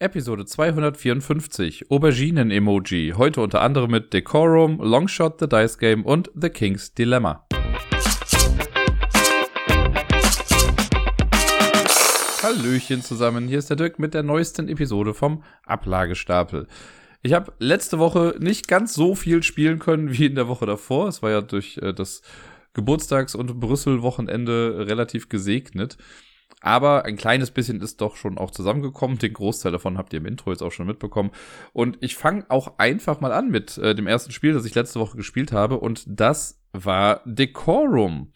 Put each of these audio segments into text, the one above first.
Episode 254 Auberginen-Emoji. Heute unter anderem mit Decorum, Longshot, The Dice Game und The King's Dilemma. Hallöchen zusammen, hier ist der Dirk mit der neuesten Episode vom Ablagestapel. Ich habe letzte Woche nicht ganz so viel spielen können wie in der Woche davor. Es war ja durch äh, das Geburtstags- und Brüssel-Wochenende relativ gesegnet. Aber ein kleines bisschen ist doch schon auch zusammengekommen. Den Großteil davon habt ihr im Intro jetzt auch schon mitbekommen. Und ich fange auch einfach mal an mit äh, dem ersten Spiel, das ich letzte Woche gespielt habe. Und das war Decorum.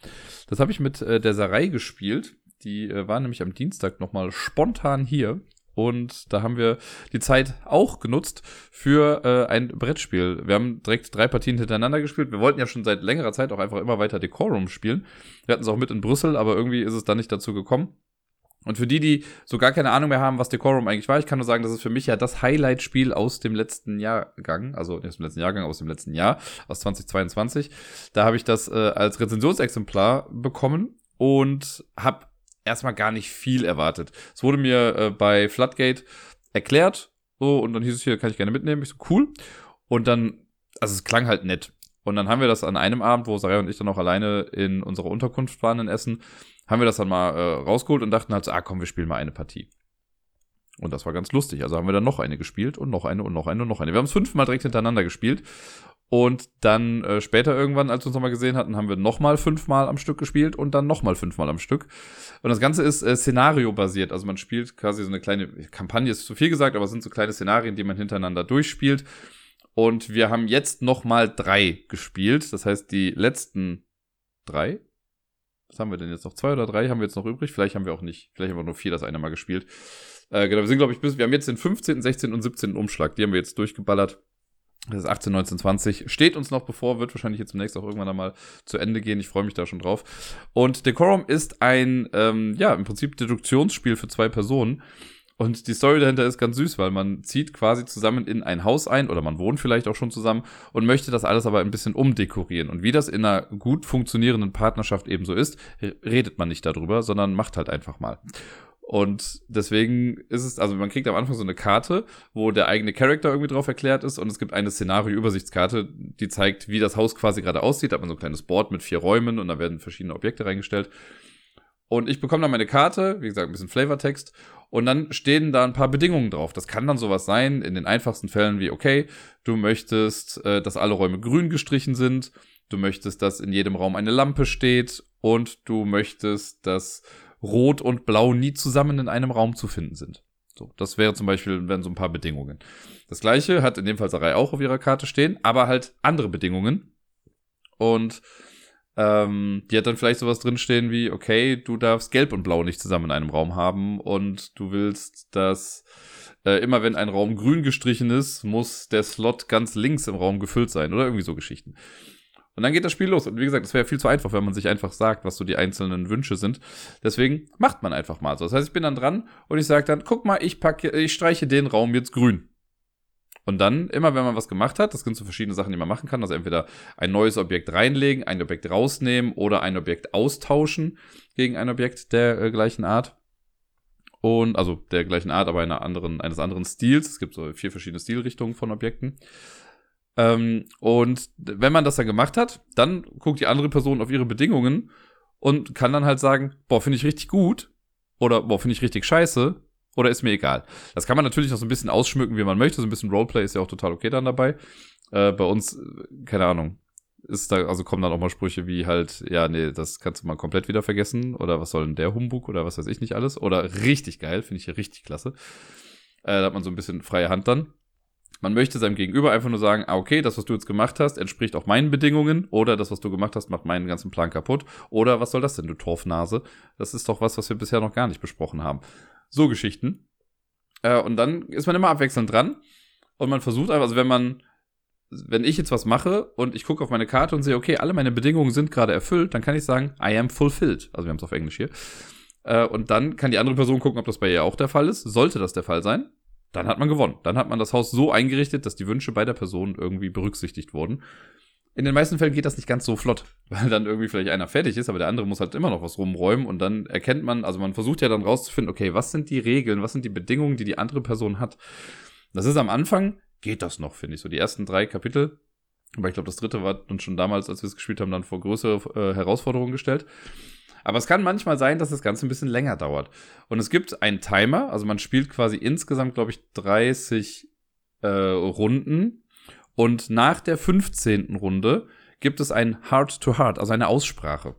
Das habe ich mit äh, der Sarai gespielt. Die äh, war nämlich am Dienstag nochmal spontan hier. Und da haben wir die Zeit auch genutzt für äh, ein Brettspiel. Wir haben direkt drei Partien hintereinander gespielt. Wir wollten ja schon seit längerer Zeit auch einfach immer weiter Decorum spielen. Wir hatten es auch mit in Brüssel, aber irgendwie ist es dann nicht dazu gekommen. Und für die, die so gar keine Ahnung mehr haben, was Decorum eigentlich war, ich kann nur sagen, das ist für mich ja das Highlight-Spiel aus dem letzten Jahrgang, also nicht aus dem letzten Jahrgang, aus dem letzten Jahr, aus 2022. Da habe ich das äh, als Rezensionsexemplar bekommen und habe erstmal gar nicht viel erwartet. Es wurde mir äh, bei Floodgate erklärt, so, und dann hieß es hier, kann ich gerne mitnehmen. Ich so, cool. Und dann, also es klang halt nett. Und dann haben wir das an einem Abend, wo Sarah und ich dann auch alleine in unserer Unterkunft waren in Essen, haben wir das dann mal äh, rausgeholt und dachten halt so, ah komm, wir spielen mal eine Partie. Und das war ganz lustig. Also haben wir dann noch eine gespielt und noch eine und noch eine und noch eine. Wir haben es fünfmal direkt hintereinander gespielt. Und dann äh, später irgendwann, als wir uns nochmal gesehen hatten, haben wir nochmal fünfmal am Stück gespielt und dann nochmal fünfmal am Stück. Und das Ganze ist äh, Szenario-basiert. Also man spielt quasi so eine kleine Kampagne, ist zu viel gesagt, aber es sind so kleine Szenarien, die man hintereinander durchspielt. Und wir haben jetzt nochmal drei gespielt. Das heißt, die letzten drei, was haben wir denn jetzt noch? Zwei oder drei haben wir jetzt noch übrig? Vielleicht haben wir auch nicht. Vielleicht haben wir nur vier das eine Mal gespielt. Äh, genau, wir sind, glaube ich, bis, wir haben jetzt den 15., 16. und 17. Umschlag. Die haben wir jetzt durchgeballert. Das ist 18, 19, 20. Steht uns noch bevor, wird wahrscheinlich jetzt demnächst auch irgendwann einmal zu Ende gehen. Ich freue mich da schon drauf. Und Decorum ist ein, ähm, ja, im Prinzip Deduktionsspiel für zwei Personen. Und die Story dahinter ist ganz süß, weil man zieht quasi zusammen in ein Haus ein oder man wohnt vielleicht auch schon zusammen und möchte das alles aber ein bisschen umdekorieren. Und wie das in einer gut funktionierenden Partnerschaft eben so ist, redet man nicht darüber, sondern macht halt einfach mal. Und deswegen ist es, also man kriegt am Anfang so eine Karte, wo der eigene Charakter irgendwie drauf erklärt ist und es gibt eine Szenario-Übersichtskarte, die zeigt, wie das Haus quasi gerade aussieht. Da hat man so ein kleines Board mit vier Räumen und da werden verschiedene Objekte reingestellt. Und ich bekomme dann meine Karte, wie gesagt, ein bisschen Flavortext. Und dann stehen da ein paar Bedingungen drauf. Das kann dann sowas sein, in den einfachsten Fällen wie, okay, du möchtest, äh, dass alle Räume grün gestrichen sind. Du möchtest, dass in jedem Raum eine Lampe steht. Und du möchtest, dass Rot und Blau nie zusammen in einem Raum zu finden sind. So, das wäre zum Beispiel, wären so ein paar Bedingungen. Das gleiche hat in dem Fall Sarai auch auf ihrer Karte stehen, aber halt andere Bedingungen. Und ähm, die hat dann vielleicht sowas drinstehen wie, okay, du darfst Gelb und Blau nicht zusammen in einem Raum haben und du willst, dass äh, immer wenn ein Raum grün gestrichen ist, muss der Slot ganz links im Raum gefüllt sein oder irgendwie so Geschichten. Und dann geht das Spiel los. Und wie gesagt, das wäre viel zu einfach, wenn man sich einfach sagt, was so die einzelnen Wünsche sind. Deswegen macht man einfach mal so. Das heißt, ich bin dann dran und ich sage dann, guck mal, ich packe, ich streiche den Raum jetzt grün. Und dann, immer wenn man was gemacht hat, das sind so verschiedene Sachen, die man machen kann, also entweder ein neues Objekt reinlegen, ein Objekt rausnehmen oder ein Objekt austauschen gegen ein Objekt der äh, gleichen Art. Und, also der gleichen Art, aber einer anderen, eines anderen Stils. Es gibt so vier verschiedene Stilrichtungen von Objekten. Ähm, und wenn man das dann gemacht hat, dann guckt die andere Person auf ihre Bedingungen und kann dann halt sagen, boah, finde ich richtig gut oder boah, finde ich richtig scheiße oder ist mir egal. Das kann man natürlich noch so ein bisschen ausschmücken, wie man möchte. So ein bisschen Roleplay ist ja auch total okay dann dabei. Äh, bei uns, keine Ahnung, ist da, also kommen dann auch mal Sprüche wie halt, ja, nee, das kannst du mal komplett wieder vergessen oder was soll denn der Humbug oder was weiß ich nicht alles. Oder richtig geil, finde ich hier richtig klasse. Äh, da hat man so ein bisschen freie Hand dann. Man möchte seinem Gegenüber einfach nur sagen, ah, okay, das, was du jetzt gemacht hast, entspricht auch meinen Bedingungen oder das, was du gemacht hast, macht meinen ganzen Plan kaputt oder was soll das denn, du Torfnase? Das ist doch was, was wir bisher noch gar nicht besprochen haben. So Geschichten. Äh, und dann ist man immer abwechselnd dran. Und man versucht einfach, also wenn man, wenn ich jetzt was mache und ich gucke auf meine Karte und sehe, okay, alle meine Bedingungen sind gerade erfüllt, dann kann ich sagen, I am fulfilled. Also wir haben es auf Englisch hier. Äh, und dann kann die andere Person gucken, ob das bei ihr auch der Fall ist. Sollte das der Fall sein, dann hat man gewonnen. Dann hat man das Haus so eingerichtet, dass die Wünsche beider Personen irgendwie berücksichtigt wurden. In den meisten Fällen geht das nicht ganz so flott, weil dann irgendwie vielleicht einer fertig ist, aber der andere muss halt immer noch was rumräumen und dann erkennt man, also man versucht ja dann rauszufinden, okay, was sind die Regeln, was sind die Bedingungen, die die andere Person hat. Das ist am Anfang, geht das noch, finde ich, so die ersten drei Kapitel. Aber ich glaube, das dritte war dann schon damals, als wir es gespielt haben, dann vor größere äh, Herausforderungen gestellt. Aber es kann manchmal sein, dass das Ganze ein bisschen länger dauert. Und es gibt einen Timer, also man spielt quasi insgesamt, glaube ich, 30 äh, Runden. Und nach der 15. Runde gibt es ein Heart-to-Heart, -Heart, also eine Aussprache.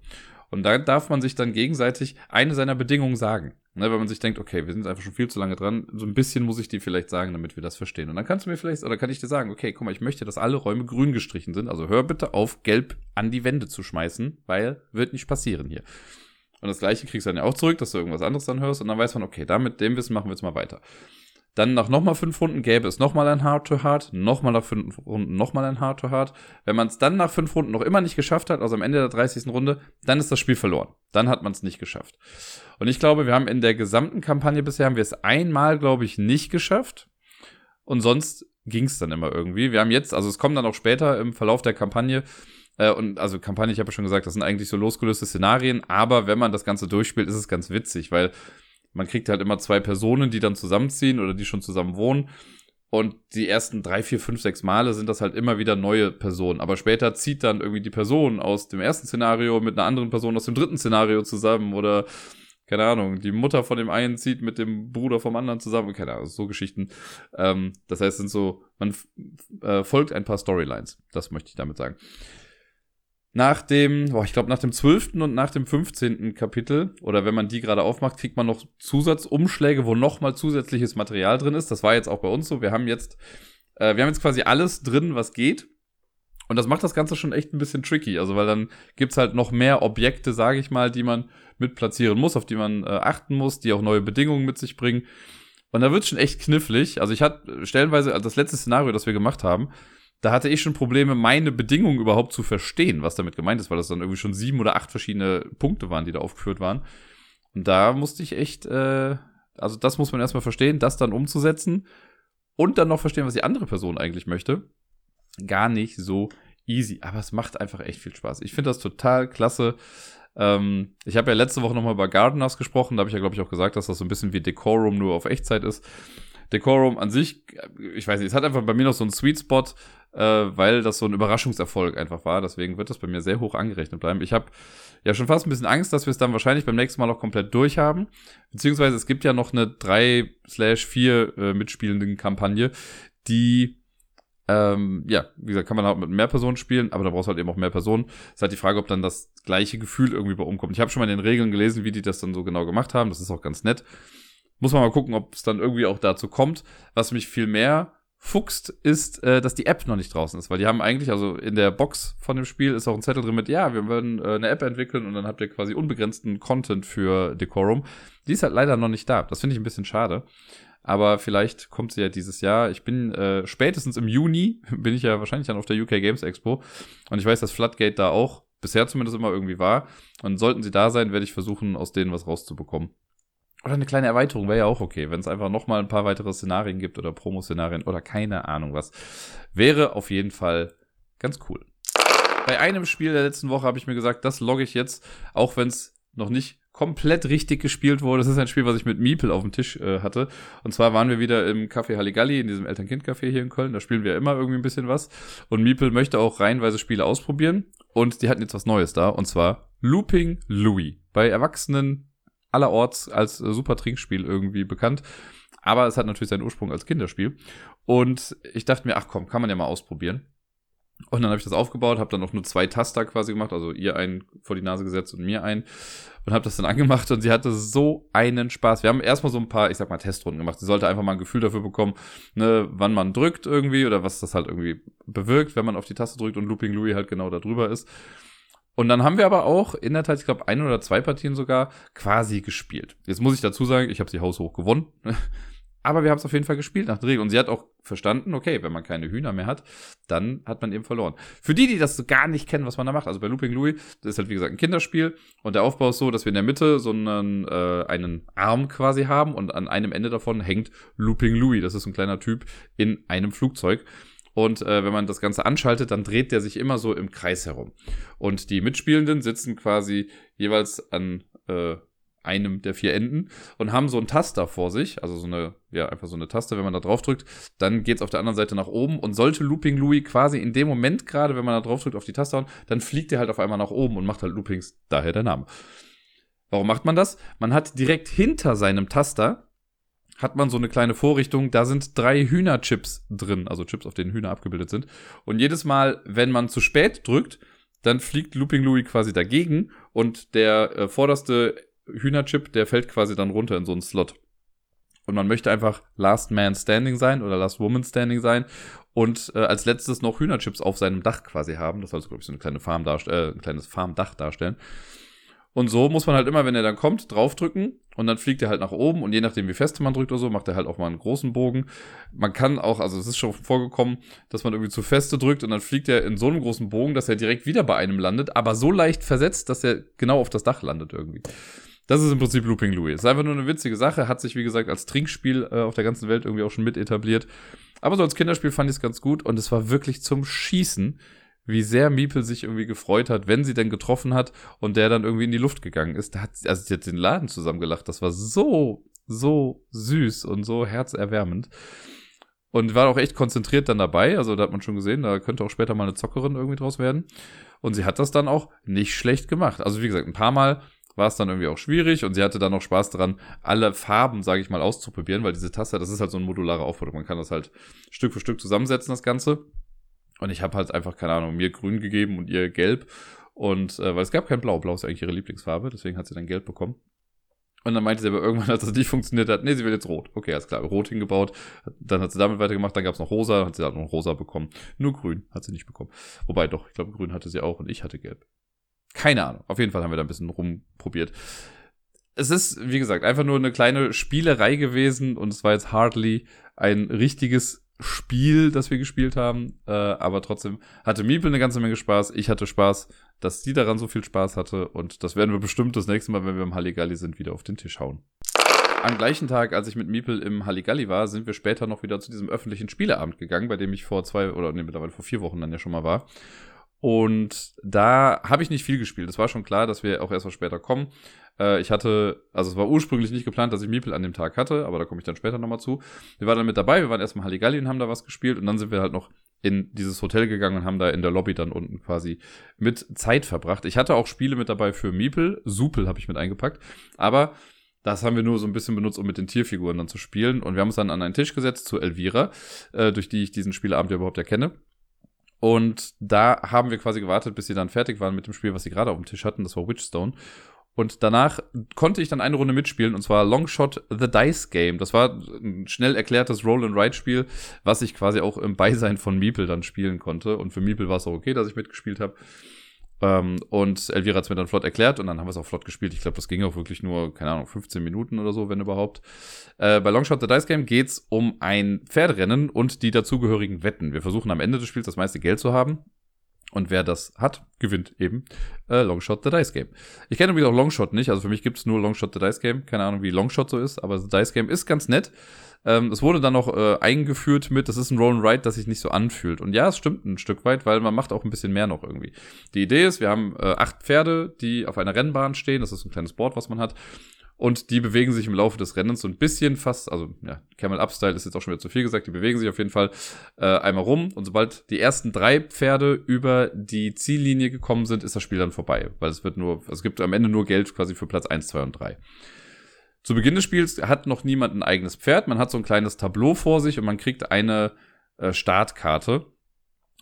Und da darf man sich dann gegenseitig eine seiner Bedingungen sagen. Ne, wenn man sich denkt, okay, wir sind einfach schon viel zu lange dran, so ein bisschen muss ich die vielleicht sagen, damit wir das verstehen. Und dann kannst du mir vielleicht, oder kann ich dir sagen, okay, guck mal, ich möchte, dass alle Räume grün gestrichen sind. Also hör bitte auf, gelb an die Wände zu schmeißen, weil wird nicht passieren hier. Und das gleiche kriegst du dann ja auch zurück, dass du irgendwas anderes dann hörst und dann weiß man, okay, damit dem Wissen machen wir jetzt mal weiter. Dann nach nochmal fünf Runden gäbe es nochmal ein Hard-to-Hard, nochmal nach fünf Runden nochmal ein Hard-to-Hard. Wenn man es dann nach fünf Runden noch immer nicht geschafft hat, also am Ende der 30. Runde, dann ist das Spiel verloren. Dann hat man es nicht geschafft. Und ich glaube, wir haben in der gesamten Kampagne bisher haben wir es einmal, glaube ich, nicht geschafft. Und sonst ging es dann immer irgendwie. Wir haben jetzt, also es kommt dann auch später im Verlauf der Kampagne, äh, und also Kampagne, ich habe ja schon gesagt, das sind eigentlich so losgelöste Szenarien, aber wenn man das Ganze durchspielt, ist es ganz witzig, weil man kriegt halt immer zwei Personen, die dann zusammenziehen oder die schon zusammen wohnen. Und die ersten drei, vier, fünf, sechs Male sind das halt immer wieder neue Personen. Aber später zieht dann irgendwie die Person aus dem ersten Szenario mit einer anderen Person aus dem dritten Szenario zusammen oder keine Ahnung, die Mutter von dem einen zieht mit dem Bruder vom anderen zusammen, keine Ahnung, so Geschichten. Ähm, das heißt, sind so, man äh, folgt ein paar Storylines. Das möchte ich damit sagen nach dem, boah, ich glaube, nach dem 12. und nach dem 15. Kapitel, oder wenn man die gerade aufmacht, kriegt man noch Zusatzumschläge, wo nochmal zusätzliches Material drin ist. Das war jetzt auch bei uns so. Wir haben jetzt, äh, wir haben jetzt quasi alles drin, was geht. Und das macht das Ganze schon echt ein bisschen tricky. Also, weil dann gibt's halt noch mehr Objekte, sage ich mal, die man mit platzieren muss, auf die man äh, achten muss, die auch neue Bedingungen mit sich bringen. Und da wird's schon echt knifflig. Also ich hatte stellenweise, also das letzte Szenario, das wir gemacht haben, da hatte ich schon Probleme, meine Bedingungen überhaupt zu verstehen, was damit gemeint ist, weil das dann irgendwie schon sieben oder acht verschiedene Punkte waren, die da aufgeführt waren. Und da musste ich echt, äh, also das muss man erstmal verstehen, das dann umzusetzen und dann noch verstehen, was die andere Person eigentlich möchte. Gar nicht so easy, aber es macht einfach echt viel Spaß. Ich finde das total klasse. Ähm, ich habe ja letzte Woche nochmal über Gardeners gesprochen, da habe ich ja, glaube ich, auch gesagt, dass das so ein bisschen wie Decorum nur auf Echtzeit ist. Decorum an sich, ich weiß nicht, es hat einfach bei mir noch so einen Sweet Spot, äh, weil das so ein Überraschungserfolg einfach war. Deswegen wird das bei mir sehr hoch angerechnet bleiben. Ich habe ja schon fast ein bisschen Angst, dass wir es dann wahrscheinlich beim nächsten Mal noch komplett durchhaben. Beziehungsweise es gibt ja noch eine 3/4 äh, mitspielenden Kampagne, die ähm, ja, wie gesagt, kann man auch mit mehr Personen spielen, aber da brauchst du halt eben auch mehr Personen. Es ist halt die Frage, ob dann das gleiche Gefühl irgendwie bei umkommt. Ich habe schon mal in den Regeln gelesen, wie die das dann so genau gemacht haben. Das ist auch ganz nett. Muss man mal gucken, ob es dann irgendwie auch dazu kommt. Was mich viel mehr fuchst, ist, äh, dass die App noch nicht draußen ist, weil die haben eigentlich, also in der Box von dem Spiel ist auch ein Zettel drin mit, ja, wir werden äh, eine App entwickeln und dann habt ihr quasi unbegrenzten Content für Decorum. Die ist halt leider noch nicht da. Das finde ich ein bisschen schade. Aber vielleicht kommt sie ja dieses Jahr. Ich bin äh, spätestens im Juni, bin ich ja wahrscheinlich dann auf der UK Games Expo. Und ich weiß, dass Floodgate da auch bisher zumindest immer irgendwie war. Und sollten sie da sein, werde ich versuchen, aus denen was rauszubekommen. Oder eine kleine Erweiterung wäre ja auch okay, wenn es einfach nochmal ein paar weitere Szenarien gibt oder Promo-Szenarien oder keine Ahnung was. Wäre auf jeden Fall ganz cool. Bei einem Spiel der letzten Woche habe ich mir gesagt, das logge ich jetzt, auch wenn es noch nicht komplett richtig gespielt wurde. Das ist ein Spiel, was ich mit Miepel auf dem Tisch äh, hatte. Und zwar waren wir wieder im Café Halligalli, in diesem Eltern-Kind-Café hier in Köln. Da spielen wir immer irgendwie ein bisschen was. Und Miepel möchte auch reihenweise Spiele ausprobieren. Und die hatten jetzt was Neues da. Und zwar Looping Louis. Bei Erwachsenen allerorts als äh, super Trinkspiel irgendwie bekannt. Aber es hat natürlich seinen Ursprung als Kinderspiel. Und ich dachte mir, ach komm, kann man ja mal ausprobieren. Und dann habe ich das aufgebaut, habe dann auch nur zwei Taster quasi gemacht, also ihr einen vor die Nase gesetzt und mir einen und habe das dann angemacht und sie hatte so einen Spaß. Wir haben erstmal so ein paar, ich sag mal, Testrunden gemacht. Sie sollte einfach mal ein Gefühl dafür bekommen, ne, wann man drückt irgendwie oder was das halt irgendwie bewirkt, wenn man auf die Taste drückt und Looping Louis halt genau da drüber ist. Und dann haben wir aber auch in der Tat, ich glaube, ein oder zwei Partien sogar quasi gespielt. Jetzt muss ich dazu sagen, ich habe sie haushoch gewonnen. aber wir haben es auf jeden Fall gespielt nach der Regel. Und sie hat auch verstanden, okay, wenn man keine Hühner mehr hat, dann hat man eben verloren. Für die, die das so gar nicht kennen, was man da macht, also bei Looping Louis, das ist halt wie gesagt ein Kinderspiel. Und der Aufbau ist so, dass wir in der Mitte so einen, äh, einen Arm quasi haben und an einem Ende davon hängt Looping Louis. Das ist ein kleiner Typ in einem Flugzeug. Und äh, wenn man das Ganze anschaltet, dann dreht der sich immer so im Kreis herum. Und die Mitspielenden sitzen quasi jeweils an äh, einem der vier Enden und haben so einen Taster vor sich, also so eine, ja, einfach so eine Taste, wenn man da drauf drückt, dann geht's auf der anderen Seite nach oben und sollte Looping Louis quasi in dem Moment gerade, wenn man da drauf drückt auf die Taste hauen, dann fliegt er halt auf einmal nach oben und macht halt Loopings, daher der Name. Warum macht man das? Man hat direkt hinter seinem Taster hat man so eine kleine Vorrichtung, da sind drei Hühnerchips drin, also Chips, auf denen Hühner abgebildet sind. Und jedes Mal, wenn man zu spät drückt, dann fliegt Looping Louis quasi dagegen und der äh, vorderste Hühnerchip, der fällt quasi dann runter in so einen Slot. Und man möchte einfach Last Man Standing sein oder Last Woman Standing sein und äh, als letztes noch Hühnerchips auf seinem Dach quasi haben. Das soll so, glaube ich, so eine kleine Farm äh, ein kleines Farmdach darstellen. Und so muss man halt immer, wenn er dann kommt, draufdrücken und dann fliegt er halt nach oben und je nachdem, wie fest man drückt oder so, macht er halt auch mal einen großen Bogen. Man kann auch, also es ist schon vorgekommen, dass man irgendwie zu feste drückt und dann fliegt er in so einem großen Bogen, dass er direkt wieder bei einem landet, aber so leicht versetzt, dass er genau auf das Dach landet irgendwie. Das ist im Prinzip Looping Louis. Ist einfach nur eine witzige Sache, hat sich wie gesagt als Trinkspiel äh, auf der ganzen Welt irgendwie auch schon mit etabliert. Aber so als Kinderspiel fand ich es ganz gut und es war wirklich zum Schießen wie sehr Miepel sich irgendwie gefreut hat, wenn sie denn getroffen hat und der dann irgendwie in die Luft gegangen ist. Da hat sie, also sie hat den Laden zusammengelacht. Das war so, so süß und so herzerwärmend. Und war auch echt konzentriert dann dabei. Also da hat man schon gesehen, da könnte auch später mal eine Zockerin irgendwie draus werden. Und sie hat das dann auch nicht schlecht gemacht. Also wie gesagt, ein paar Mal war es dann irgendwie auch schwierig und sie hatte dann noch Spaß daran, alle Farben, sage ich mal, auszuprobieren, weil diese Tasse, das ist halt so ein modularer Aufbau. Man kann das halt Stück für Stück zusammensetzen, das Ganze. Und ich habe halt einfach, keine Ahnung, mir grün gegeben und ihr gelb. Und äh, weil es gab kein Blau. Blau ist eigentlich ihre Lieblingsfarbe, deswegen hat sie dann gelb bekommen. Und dann meinte sie aber irgendwann, als das nicht funktioniert hat, nee, sie will jetzt rot. Okay, alles klar, rot hingebaut. Dann hat sie damit weitergemacht, dann gab es noch rosa, dann hat sie dann noch rosa bekommen. Nur grün hat sie nicht bekommen. Wobei doch, ich glaube, grün hatte sie auch und ich hatte gelb. Keine Ahnung. Auf jeden Fall haben wir da ein bisschen rumprobiert. Es ist, wie gesagt, einfach nur eine kleine Spielerei gewesen und es war jetzt hardly ein richtiges Spiel, das wir gespielt haben. Äh, aber trotzdem hatte Miepel eine ganze Menge Spaß. Ich hatte Spaß, dass sie daran so viel Spaß hatte. Und das werden wir bestimmt das nächste Mal, wenn wir im Halligalli sind, wieder auf den Tisch hauen. Am gleichen Tag, als ich mit Miepel im Halligalli war, sind wir später noch wieder zu diesem öffentlichen Spieleabend gegangen, bei dem ich vor zwei oder nee, mittlerweile vor vier Wochen dann ja schon mal war. Und da habe ich nicht viel gespielt. Es war schon klar, dass wir auch erst mal später kommen. Äh, ich hatte, also es war ursprünglich nicht geplant, dass ich Miepel an dem Tag hatte, aber da komme ich dann später nochmal zu. Wir waren dann mit dabei, wir waren erstmal Halligalli und haben da was gespielt und dann sind wir halt noch in dieses Hotel gegangen und haben da in der Lobby dann unten quasi mit Zeit verbracht. Ich hatte auch Spiele mit dabei für Miepel, Supel habe ich mit eingepackt, aber das haben wir nur so ein bisschen benutzt, um mit den Tierfiguren dann zu spielen. Und wir haben uns dann an einen Tisch gesetzt zu Elvira, äh, durch die ich diesen Spieleabend ja überhaupt erkenne. Und da haben wir quasi gewartet, bis sie dann fertig waren mit dem Spiel, was sie gerade auf dem Tisch hatten. Das war Witchstone. Und danach konnte ich dann eine Runde mitspielen, und zwar Longshot The Dice Game. Das war ein schnell erklärtes Roll-and-Ride-Spiel, was ich quasi auch im Beisein von Meeple dann spielen konnte. Und für Meeple war es auch okay, dass ich mitgespielt habe. Ähm, und Elvira hat es mir dann flott erklärt und dann haben wir es auch flott gespielt. Ich glaube, das ging auch wirklich nur, keine Ahnung, 15 Minuten oder so, wenn überhaupt. Äh, bei Longshot The Dice Game geht's um ein Pferderennen und die dazugehörigen Wetten. Wir versuchen am Ende des Spiels das meiste Geld zu haben und wer das hat, gewinnt eben äh, Longshot the Dice Game. Ich kenne übrigens auch Longshot nicht, also für mich gibt es nur Longshot the Dice Game. Keine Ahnung, wie Longshot so ist, aber The Dice Game ist ganz nett. Ähm, es wurde dann noch äh, eingeführt mit, das ist ein Roll and Ride, das sich nicht so anfühlt. Und ja, es stimmt ein Stück weit, weil man macht auch ein bisschen mehr noch irgendwie. Die Idee ist, wir haben äh, acht Pferde, die auf einer Rennbahn stehen. Das ist ein kleines Board, was man hat. Und die bewegen sich im Laufe des Rennens so ein bisschen fast, also ja, Camel Upstyle ist jetzt auch schon wieder zu viel gesagt, die bewegen sich auf jeden Fall äh, einmal rum und sobald die ersten drei Pferde über die Ziellinie gekommen sind, ist das Spiel dann vorbei, weil es wird nur, es gibt am Ende nur Geld quasi für Platz eins, zwei und drei. Zu Beginn des Spiels hat noch niemand ein eigenes Pferd, man hat so ein kleines Tableau vor sich und man kriegt eine äh, Startkarte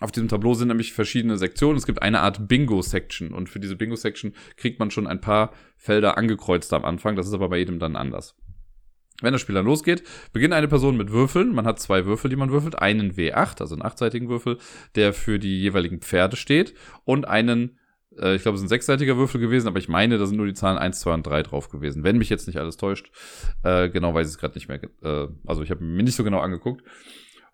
auf diesem Tableau sind nämlich verschiedene Sektionen. Es gibt eine Art Bingo-Section und für diese Bingo-Section kriegt man schon ein paar Felder angekreuzt am Anfang. Das ist aber bei jedem dann anders. Wenn das Spiel dann losgeht, beginnt eine Person mit Würfeln. Man hat zwei Würfel, die man würfelt. Einen W8, also einen achtseitigen Würfel, der für die jeweiligen Pferde steht. Und einen, äh, ich glaube, es ist ein sechsseitiger Würfel gewesen, aber ich meine, da sind nur die Zahlen 1, 2 und 3 drauf gewesen. Wenn mich jetzt nicht alles täuscht. Äh, genau weiß ich es gerade nicht mehr. Äh, also ich habe mir nicht so genau angeguckt.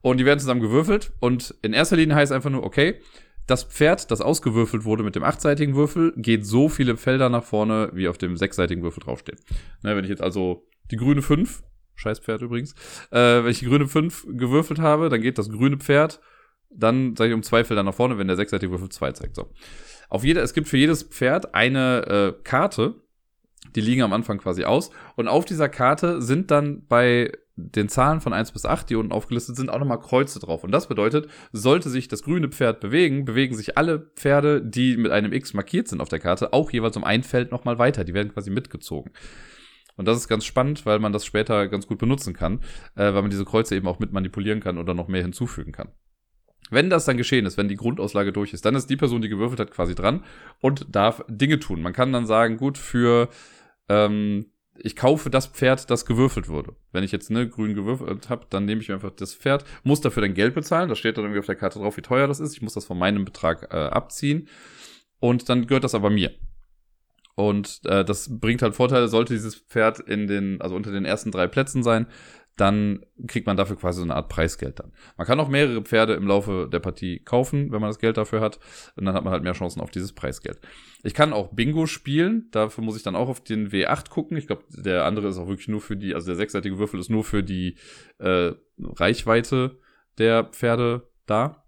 Und die werden zusammen gewürfelt. Und in erster Linie heißt einfach nur, okay, das Pferd, das ausgewürfelt wurde mit dem achtseitigen Würfel, geht so viele Felder nach vorne, wie auf dem sechsseitigen Würfel draufsteht. Ne, wenn ich jetzt also die grüne 5, scheiß Pferd übrigens, äh, wenn ich die grüne 5 gewürfelt habe, dann geht das grüne Pferd dann sage ich um zwei Felder nach vorne, wenn der sechsseitige Würfel zwei zeigt. So. Auf jeder, es gibt für jedes Pferd eine äh, Karte, die liegen am Anfang quasi aus. Und auf dieser Karte sind dann bei den Zahlen von 1 bis 8, die unten aufgelistet sind, auch nochmal Kreuze drauf. Und das bedeutet, sollte sich das grüne Pferd bewegen, bewegen sich alle Pferde, die mit einem X markiert sind auf der Karte, auch jeweils um ein Feld nochmal weiter. Die werden quasi mitgezogen. Und das ist ganz spannend, weil man das später ganz gut benutzen kann, äh, weil man diese Kreuze eben auch mit manipulieren kann oder noch mehr hinzufügen kann. Wenn das dann geschehen ist, wenn die Grundauslage durch ist, dann ist die Person, die gewürfelt hat, quasi dran und darf Dinge tun. Man kann dann sagen, gut, für ähm, ich kaufe das Pferd, das gewürfelt wurde. Wenn ich jetzt ne, grün gewürfelt habe, dann nehme ich einfach das Pferd, muss dafür dann Geld bezahlen. Da steht dann irgendwie auf der Karte drauf, wie teuer das ist. Ich muss das von meinem Betrag äh, abziehen. Und dann gehört das aber mir. Und äh, das bringt halt Vorteile, sollte dieses Pferd in den, also unter den ersten drei Plätzen sein, dann kriegt man dafür quasi so eine Art Preisgeld dann. Man kann auch mehrere Pferde im Laufe der Partie kaufen, wenn man das Geld dafür hat. Und dann hat man halt mehr Chancen auf dieses Preisgeld. Ich kann auch Bingo spielen. Dafür muss ich dann auch auf den W8 gucken. Ich glaube, der andere ist auch wirklich nur für die, also der sechsseitige Würfel ist nur für die äh, Reichweite der Pferde da.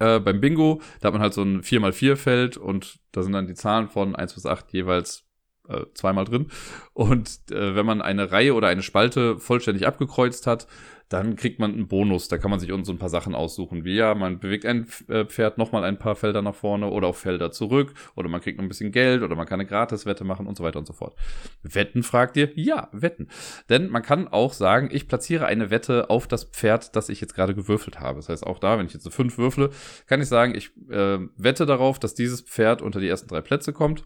Äh, beim Bingo, da hat man halt so ein 4x4-Feld und da sind dann die Zahlen von 1 bis 8 jeweils äh, zweimal drin. Und äh, wenn man eine Reihe oder eine Spalte vollständig abgekreuzt hat, dann kriegt man einen Bonus. Da kann man sich uns so ein paar Sachen aussuchen, wie ja, man bewegt ein äh, Pferd nochmal ein paar Felder nach vorne oder auf Felder zurück oder man kriegt noch ein bisschen Geld oder man kann eine Gratiswette machen und so weiter und so fort. Wetten, fragt ihr? Ja, wetten. Denn man kann auch sagen, ich platziere eine Wette auf das Pferd, das ich jetzt gerade gewürfelt habe. Das heißt, auch da, wenn ich jetzt eine 5 würfle, kann ich sagen, ich äh, wette darauf, dass dieses Pferd unter die ersten drei Plätze kommt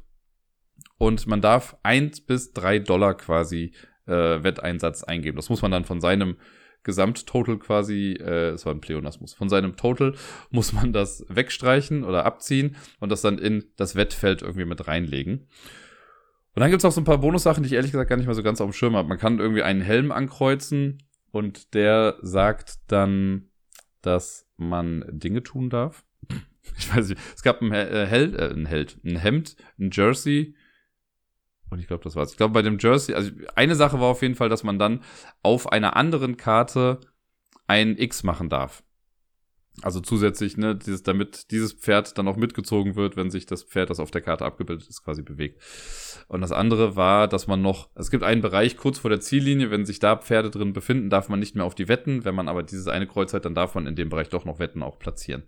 und man darf eins bis drei Dollar quasi äh, Wetteinsatz eingeben. Das muss man dann von seinem Gesamttotal quasi, äh, es war ein Pleonasmus, von seinem Total muss man das wegstreichen oder abziehen und das dann in das Wettfeld irgendwie mit reinlegen. Und dann gibt es auch so ein paar Bonussachen, die ich ehrlich gesagt gar nicht mehr so ganz auf dem Schirm habe. Man kann irgendwie einen Helm ankreuzen und der sagt dann, dass man Dinge tun darf. Ich weiß nicht, es gab ein, Held, äh, ein Held, ein Hemd, ein Jersey, und ich glaube, das war's. Ich glaube, bei dem Jersey, also eine Sache war auf jeden Fall, dass man dann auf einer anderen Karte ein X machen darf. Also zusätzlich, ne, dieses, damit dieses Pferd dann auch mitgezogen wird, wenn sich das Pferd, das auf der Karte abgebildet ist, quasi bewegt. Und das andere war, dass man noch, es gibt einen Bereich kurz vor der Ziellinie, wenn sich da Pferde drin befinden, darf man nicht mehr auf die Wetten. Wenn man aber dieses eine Kreuz hat, dann darf man in dem Bereich doch noch Wetten auch platzieren.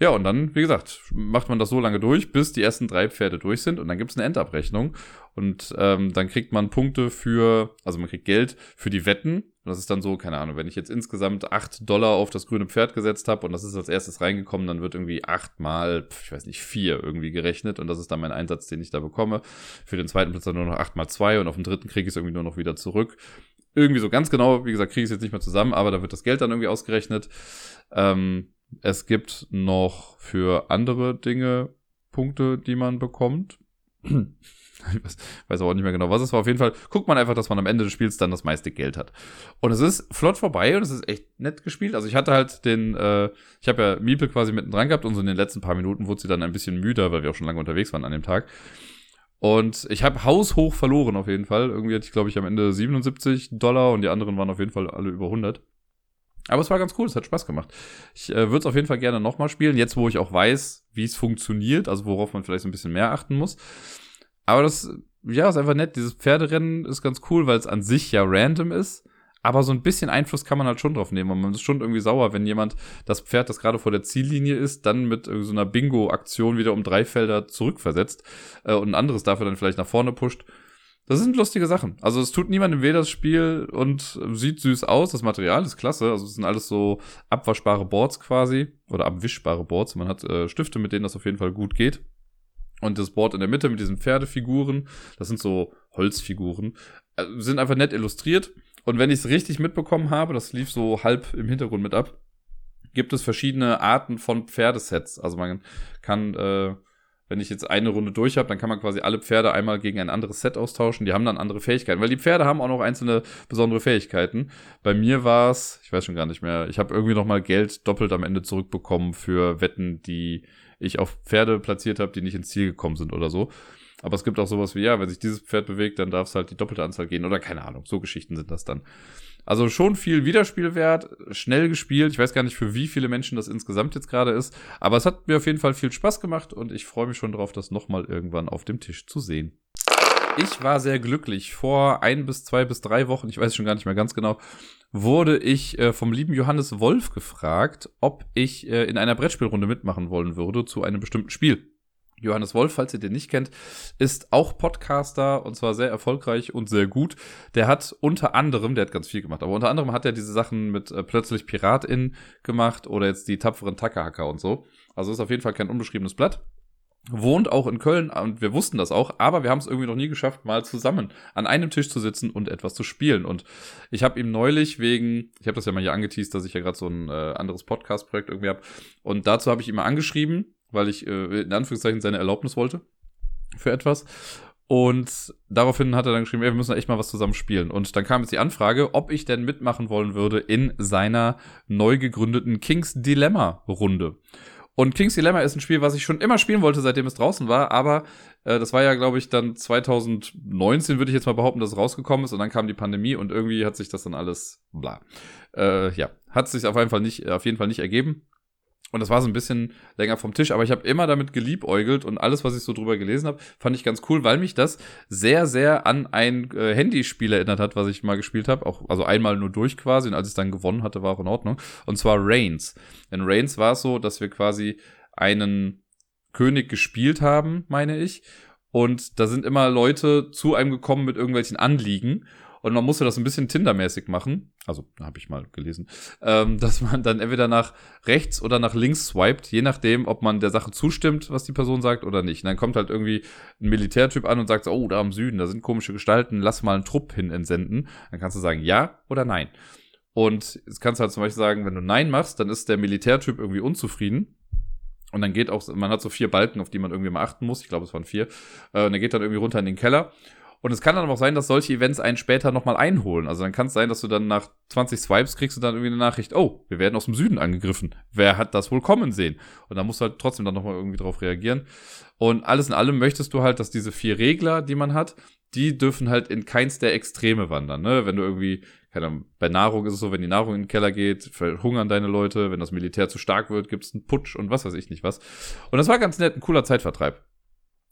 Ja, und dann, wie gesagt, macht man das so lange durch, bis die ersten drei Pferde durch sind und dann gibt's eine Endabrechnung. Und ähm, dann kriegt man Punkte für, also man kriegt Geld für die Wetten. Und das ist dann so, keine Ahnung, wenn ich jetzt insgesamt acht Dollar auf das grüne Pferd gesetzt habe und das ist als erstes reingekommen, dann wird irgendwie acht mal, ich weiß nicht, vier irgendwie gerechnet. Und das ist dann mein Einsatz, den ich da bekomme. Für den zweiten Platz dann nur noch acht mal zwei und auf dem dritten kriege ich es irgendwie nur noch wieder zurück. Irgendwie so ganz genau, wie gesagt, kriege ich es jetzt nicht mehr zusammen, aber da wird das Geld dann irgendwie ausgerechnet. Ähm, es gibt noch für andere Dinge Punkte, die man bekommt. Ich weiß, weiß auch nicht mehr genau, was es war. Auf jeden Fall guckt man einfach, dass man am Ende des Spiels dann das meiste Geld hat. Und es ist flott vorbei und es ist echt nett gespielt. Also ich hatte halt den, äh, ich habe ja Miepel quasi mitten dran gehabt und so in den letzten paar Minuten wurde sie dann ein bisschen müder, weil wir auch schon lange unterwegs waren an dem Tag. Und ich habe haushoch verloren auf jeden Fall. Irgendwie hatte ich, glaube ich, am Ende 77 Dollar und die anderen waren auf jeden Fall alle über 100. Aber es war ganz cool, es hat Spaß gemacht. Ich äh, würde es auf jeden Fall gerne nochmal spielen, jetzt wo ich auch weiß, wie es funktioniert, also worauf man vielleicht so ein bisschen mehr achten muss. Aber das, ja, ist einfach nett. Dieses Pferderennen ist ganz cool, weil es an sich ja random ist. Aber so ein bisschen Einfluss kann man halt schon drauf nehmen. Und man ist schon irgendwie sauer, wenn jemand das Pferd, das gerade vor der Ziellinie ist, dann mit so einer Bingo-Aktion wieder um drei Felder zurückversetzt äh, und ein anderes dafür dann vielleicht nach vorne pusht. Das sind lustige Sachen. Also es tut niemandem weh, das Spiel und sieht süß aus. Das Material ist klasse. Also es sind alles so abwaschbare Boards quasi oder abwischbare Boards. Man hat äh, Stifte, mit denen das auf jeden Fall gut geht. Und das Board in der Mitte mit diesen Pferdefiguren, das sind so Holzfiguren, äh, sind einfach nett illustriert. Und wenn ich es richtig mitbekommen habe, das lief so halb im Hintergrund mit ab, gibt es verschiedene Arten von Pferdesets. Also man kann äh, wenn ich jetzt eine Runde durch habe, dann kann man quasi alle Pferde einmal gegen ein anderes Set austauschen. Die haben dann andere Fähigkeiten, weil die Pferde haben auch noch einzelne besondere Fähigkeiten. Bei mir war es, ich weiß schon gar nicht mehr, ich habe irgendwie noch mal Geld doppelt am Ende zurückbekommen für Wetten, die ich auf Pferde platziert habe, die nicht ins Ziel gekommen sind oder so. Aber es gibt auch sowas wie, ja, wenn sich dieses Pferd bewegt, dann darf es halt die doppelte Anzahl gehen oder keine Ahnung. So Geschichten sind das dann. Also schon viel Wiederspielwert, schnell gespielt. Ich weiß gar nicht, für wie viele Menschen das insgesamt jetzt gerade ist. Aber es hat mir auf jeden Fall viel Spaß gemacht und ich freue mich schon darauf, das nochmal irgendwann auf dem Tisch zu sehen. Ich war sehr glücklich. Vor ein bis zwei bis drei Wochen, ich weiß schon gar nicht mehr ganz genau, wurde ich äh, vom lieben Johannes Wolf gefragt, ob ich äh, in einer Brettspielrunde mitmachen wollen würde zu einem bestimmten Spiel. Johannes Wolf, falls ihr den nicht kennt, ist auch Podcaster und zwar sehr erfolgreich und sehr gut. Der hat unter anderem, der hat ganz viel gemacht, aber unter anderem hat er diese Sachen mit äh, plötzlich Piratin gemacht oder jetzt die tapferen Tackerhacker und so. Also ist auf jeden Fall kein unbeschriebenes Blatt. Wohnt auch in Köln und wir wussten das auch, aber wir haben es irgendwie noch nie geschafft, mal zusammen an einem Tisch zu sitzen und etwas zu spielen. Und ich habe ihm neulich wegen, ich habe das ja mal hier angeteased, dass ich ja gerade so ein äh, anderes Podcast-Projekt irgendwie habe. Und dazu habe ich ihn mal angeschrieben weil ich äh, in Anführungszeichen seine Erlaubnis wollte für etwas. Und daraufhin hat er dann geschrieben, ey, wir müssen echt mal was zusammen spielen. Und dann kam jetzt die Anfrage, ob ich denn mitmachen wollen würde in seiner neu gegründeten Kings Dilemma Runde. Und Kings Dilemma ist ein Spiel, was ich schon immer spielen wollte, seitdem es draußen war, aber äh, das war ja, glaube ich, dann 2019, würde ich jetzt mal behaupten, dass es rausgekommen ist und dann kam die Pandemie und irgendwie hat sich das dann alles bla. Äh, ja, hat sich auf jeden Fall nicht, auf jeden Fall nicht ergeben. Und das war so ein bisschen länger vom Tisch, aber ich habe immer damit geliebäugelt und alles, was ich so drüber gelesen habe, fand ich ganz cool, weil mich das sehr, sehr an ein äh, Handyspiel erinnert hat, was ich mal gespielt habe. Auch, also einmal nur durch quasi und als ich dann gewonnen hatte, war auch in Ordnung. Und zwar Reigns. In Reigns war es so, dass wir quasi einen König gespielt haben, meine ich. Und da sind immer Leute zu einem gekommen mit irgendwelchen Anliegen. Und man musste das ein bisschen Tindermäßig machen. Also, habe ich mal gelesen. Ähm, dass man dann entweder nach rechts oder nach links swiped, je nachdem, ob man der Sache zustimmt, was die Person sagt oder nicht. Und dann kommt halt irgendwie ein Militärtyp an und sagt, so, oh, da im Süden, da sind komische Gestalten, lass mal einen Trupp hin entsenden. Dann kannst du sagen ja oder nein. Und jetzt kannst du halt zum Beispiel sagen, wenn du Nein machst, dann ist der Militärtyp irgendwie unzufrieden. Und dann geht auch, man hat so vier Balken, auf die man irgendwie mal achten muss. Ich glaube, es waren vier. Äh, und er geht dann irgendwie runter in den Keller. Und es kann dann auch sein, dass solche Events einen später nochmal einholen. Also dann kann es sein, dass du dann nach 20 Swipes kriegst du dann irgendwie eine Nachricht, oh, wir werden aus dem Süden angegriffen. Wer hat das wohl kommen sehen? Und dann musst du halt trotzdem dann nochmal irgendwie drauf reagieren. Und alles in allem möchtest du halt, dass diese vier Regler, die man hat, die dürfen halt in keins der Extreme wandern. Ne? Wenn du irgendwie, keine Ahnung, bei Nahrung ist es so, wenn die Nahrung in den Keller geht, verhungern deine Leute, wenn das Militär zu stark wird, gibt es einen Putsch und was weiß ich nicht was. Und das war ganz nett, ein cooler Zeitvertreib.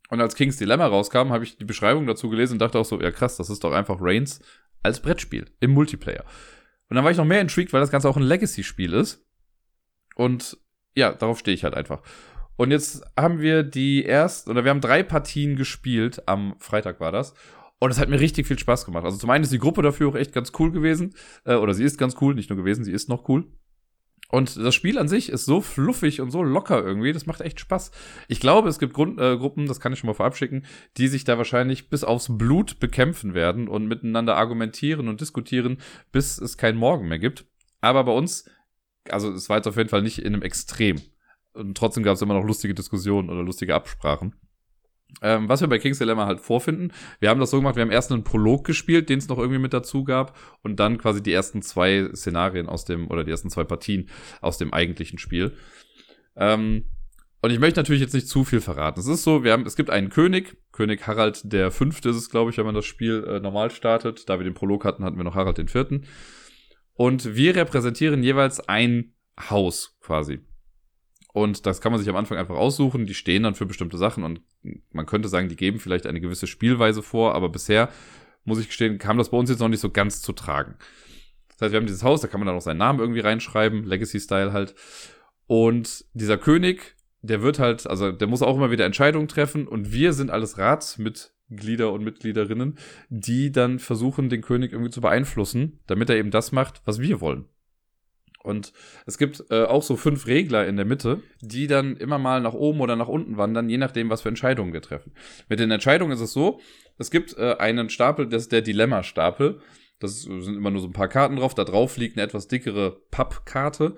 Und als King's Dilemma rauskam, habe ich die Beschreibung dazu gelesen und dachte auch so, ja krass, das ist doch einfach Reigns als Brettspiel im Multiplayer. Und dann war ich noch mehr intrigued, weil das Ganze auch ein Legacy-Spiel ist. Und ja, darauf stehe ich halt einfach. Und jetzt haben wir die ersten, oder wir haben drei Partien gespielt, am Freitag war das. Und es hat mir richtig viel Spaß gemacht. Also zum einen ist die Gruppe dafür auch echt ganz cool gewesen. Äh, oder sie ist ganz cool, nicht nur gewesen, sie ist noch cool. Und das Spiel an sich ist so fluffig und so locker irgendwie, das macht echt Spaß. Ich glaube, es gibt Grund, äh, Gruppen, das kann ich schon mal vorab schicken, die sich da wahrscheinlich bis aufs Blut bekämpfen werden und miteinander argumentieren und diskutieren, bis es keinen Morgen mehr gibt. Aber bei uns, also es war jetzt auf jeden Fall nicht in einem Extrem. Und trotzdem gab es immer noch lustige Diskussionen oder lustige Absprachen. Ähm, was wir bei King's Dilemma halt vorfinden, wir haben das so gemacht, wir haben erst einen Prolog gespielt, den es noch irgendwie mit dazu gab, und dann quasi die ersten zwei Szenarien aus dem, oder die ersten zwei Partien aus dem eigentlichen Spiel. Ähm, und ich möchte natürlich jetzt nicht zu viel verraten. Es ist so, wir haben, es gibt einen König, König Harald der Fünfte ist es, glaube ich, wenn man das Spiel äh, normal startet. Da wir den Prolog hatten, hatten wir noch Harald den Vierten. Und wir repräsentieren jeweils ein Haus quasi. Und das kann man sich am Anfang einfach aussuchen. Die stehen dann für bestimmte Sachen und man könnte sagen, die geben vielleicht eine gewisse Spielweise vor, aber bisher, muss ich gestehen, kam das bei uns jetzt noch nicht so ganz zu tragen. Das heißt, wir haben dieses Haus, da kann man dann auch seinen Namen irgendwie reinschreiben, Legacy-Style halt. Und dieser König, der wird halt, also der muss auch immer wieder Entscheidungen treffen und wir sind alles Ratsmitglieder und Mitgliederinnen, die dann versuchen, den König irgendwie zu beeinflussen, damit er eben das macht, was wir wollen. Und es gibt äh, auch so fünf Regler in der Mitte, die dann immer mal nach oben oder nach unten wandern, je nachdem, was für Entscheidungen wir treffen. Mit den Entscheidungen ist es so, es gibt äh, einen Stapel, das ist der Dilemma-Stapel. Das sind immer nur so ein paar Karten drauf. Da drauf liegt eine etwas dickere Pappkarte.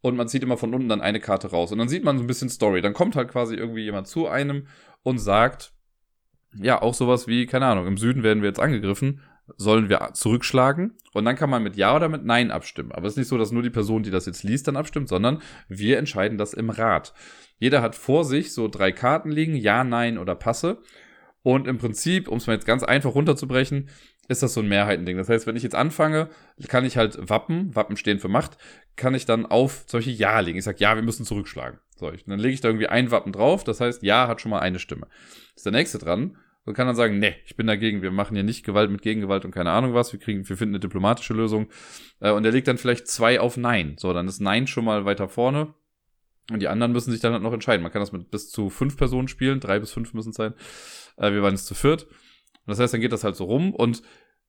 Und man zieht immer von unten dann eine Karte raus. Und dann sieht man so ein bisschen Story. Dann kommt halt quasi irgendwie jemand zu einem und sagt, ja, auch sowas wie, keine Ahnung, im Süden werden wir jetzt angegriffen sollen wir zurückschlagen und dann kann man mit Ja oder mit Nein abstimmen. Aber es ist nicht so, dass nur die Person, die das jetzt liest, dann abstimmt, sondern wir entscheiden das im Rat. Jeder hat vor sich so drei Karten liegen, Ja, Nein oder Passe. Und im Prinzip, um es mal jetzt ganz einfach runterzubrechen, ist das so ein Mehrheitending. Das heißt, wenn ich jetzt anfange, kann ich halt Wappen, Wappen stehen für Macht, kann ich dann auf solche Ja legen. Ich sage, ja, wir müssen zurückschlagen. So, dann lege ich da irgendwie ein Wappen drauf, das heißt, Ja hat schon mal eine Stimme. Ist der nächste dran und kann dann sagen, nee, ich bin dagegen, wir machen hier nicht Gewalt mit Gegengewalt und keine Ahnung was, wir kriegen, wir finden eine diplomatische Lösung. Äh, und er legt dann vielleicht zwei auf Nein. So, dann ist Nein schon mal weiter vorne. Und die anderen müssen sich dann halt noch entscheiden. Man kann das mit bis zu fünf Personen spielen, drei bis fünf müssen es sein. Äh, wir waren jetzt zu viert. Und das heißt, dann geht das halt so rum und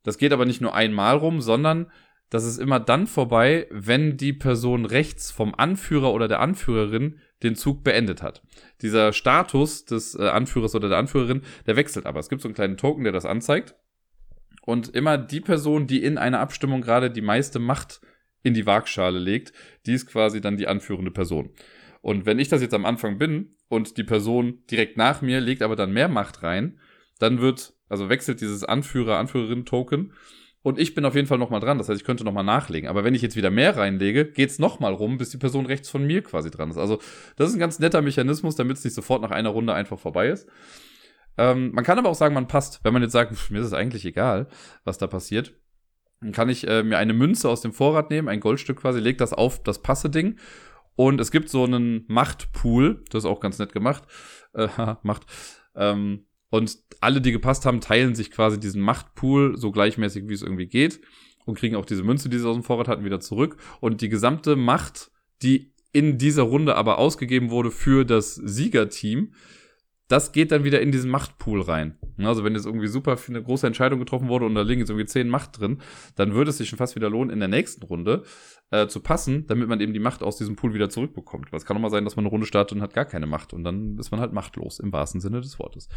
das geht aber nicht nur einmal rum, sondern das ist immer dann vorbei, wenn die Person rechts vom Anführer oder der Anführerin den Zug beendet hat. Dieser Status des äh, Anführers oder der Anführerin, der wechselt aber. Es gibt so einen kleinen Token, der das anzeigt. Und immer die Person, die in einer Abstimmung gerade die meiste Macht in die Waagschale legt, die ist quasi dann die anführende Person. Und wenn ich das jetzt am Anfang bin und die Person direkt nach mir legt aber dann mehr Macht rein, dann wird, also wechselt dieses Anführer, Anführerin-Token und ich bin auf jeden Fall nochmal dran. Das heißt, ich könnte nochmal nachlegen. Aber wenn ich jetzt wieder mehr reinlege, geht's nochmal rum, bis die Person rechts von mir quasi dran ist. Also, das ist ein ganz netter Mechanismus, damit es nicht sofort nach einer Runde einfach vorbei ist. Ähm, man kann aber auch sagen, man passt. Wenn man jetzt sagt, mir ist es eigentlich egal, was da passiert, dann kann ich äh, mir eine Münze aus dem Vorrat nehmen, ein Goldstück quasi, leg das auf das Passe-Ding. Und es gibt so einen Machtpool, das ist auch ganz nett gemacht. Äh, Macht. Ähm, und alle, die gepasst haben, teilen sich quasi diesen Machtpool so gleichmäßig, wie es irgendwie geht. Und kriegen auch diese Münze, die sie aus dem Vorrat hatten, wieder zurück. Und die gesamte Macht, die in dieser Runde aber ausgegeben wurde für das Siegerteam, das geht dann wieder in diesen Machtpool rein. Also wenn jetzt irgendwie super eine große Entscheidung getroffen wurde und da liegen jetzt irgendwie zehn Macht drin, dann würde es sich schon fast wieder lohnen, in der nächsten Runde äh, zu passen, damit man eben die Macht aus diesem Pool wieder zurückbekommt. Weil es kann auch mal sein, dass man eine Runde startet und hat gar keine Macht und dann ist man halt machtlos im wahrsten Sinne des Wortes.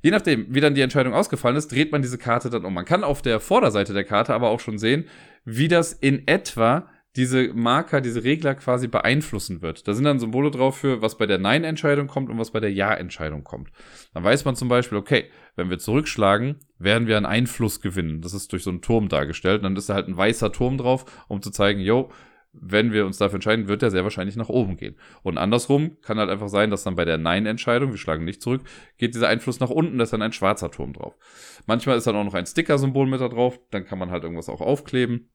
Je nachdem, wie dann die Entscheidung ausgefallen ist, dreht man diese Karte dann um. Man kann auf der Vorderseite der Karte aber auch schon sehen, wie das in etwa diese Marker, diese Regler quasi beeinflussen wird. Da sind dann Symbole drauf für, was bei der Nein-Entscheidung kommt und was bei der Ja-Entscheidung kommt. Dann weiß man zum Beispiel, okay, wenn wir zurückschlagen, werden wir einen Einfluss gewinnen. Das ist durch so einen Turm dargestellt. Und dann ist da halt ein weißer Turm drauf, um zu zeigen, yo, wenn wir uns dafür entscheiden, wird der sehr wahrscheinlich nach oben gehen. Und andersrum kann halt einfach sein, dass dann bei der Nein-Entscheidung, wir schlagen nicht zurück, geht dieser Einfluss nach unten, da ist dann ein schwarzer Turm drauf. Manchmal ist dann auch noch ein Sticker-Symbol mit da drauf, dann kann man halt irgendwas auch aufkleben.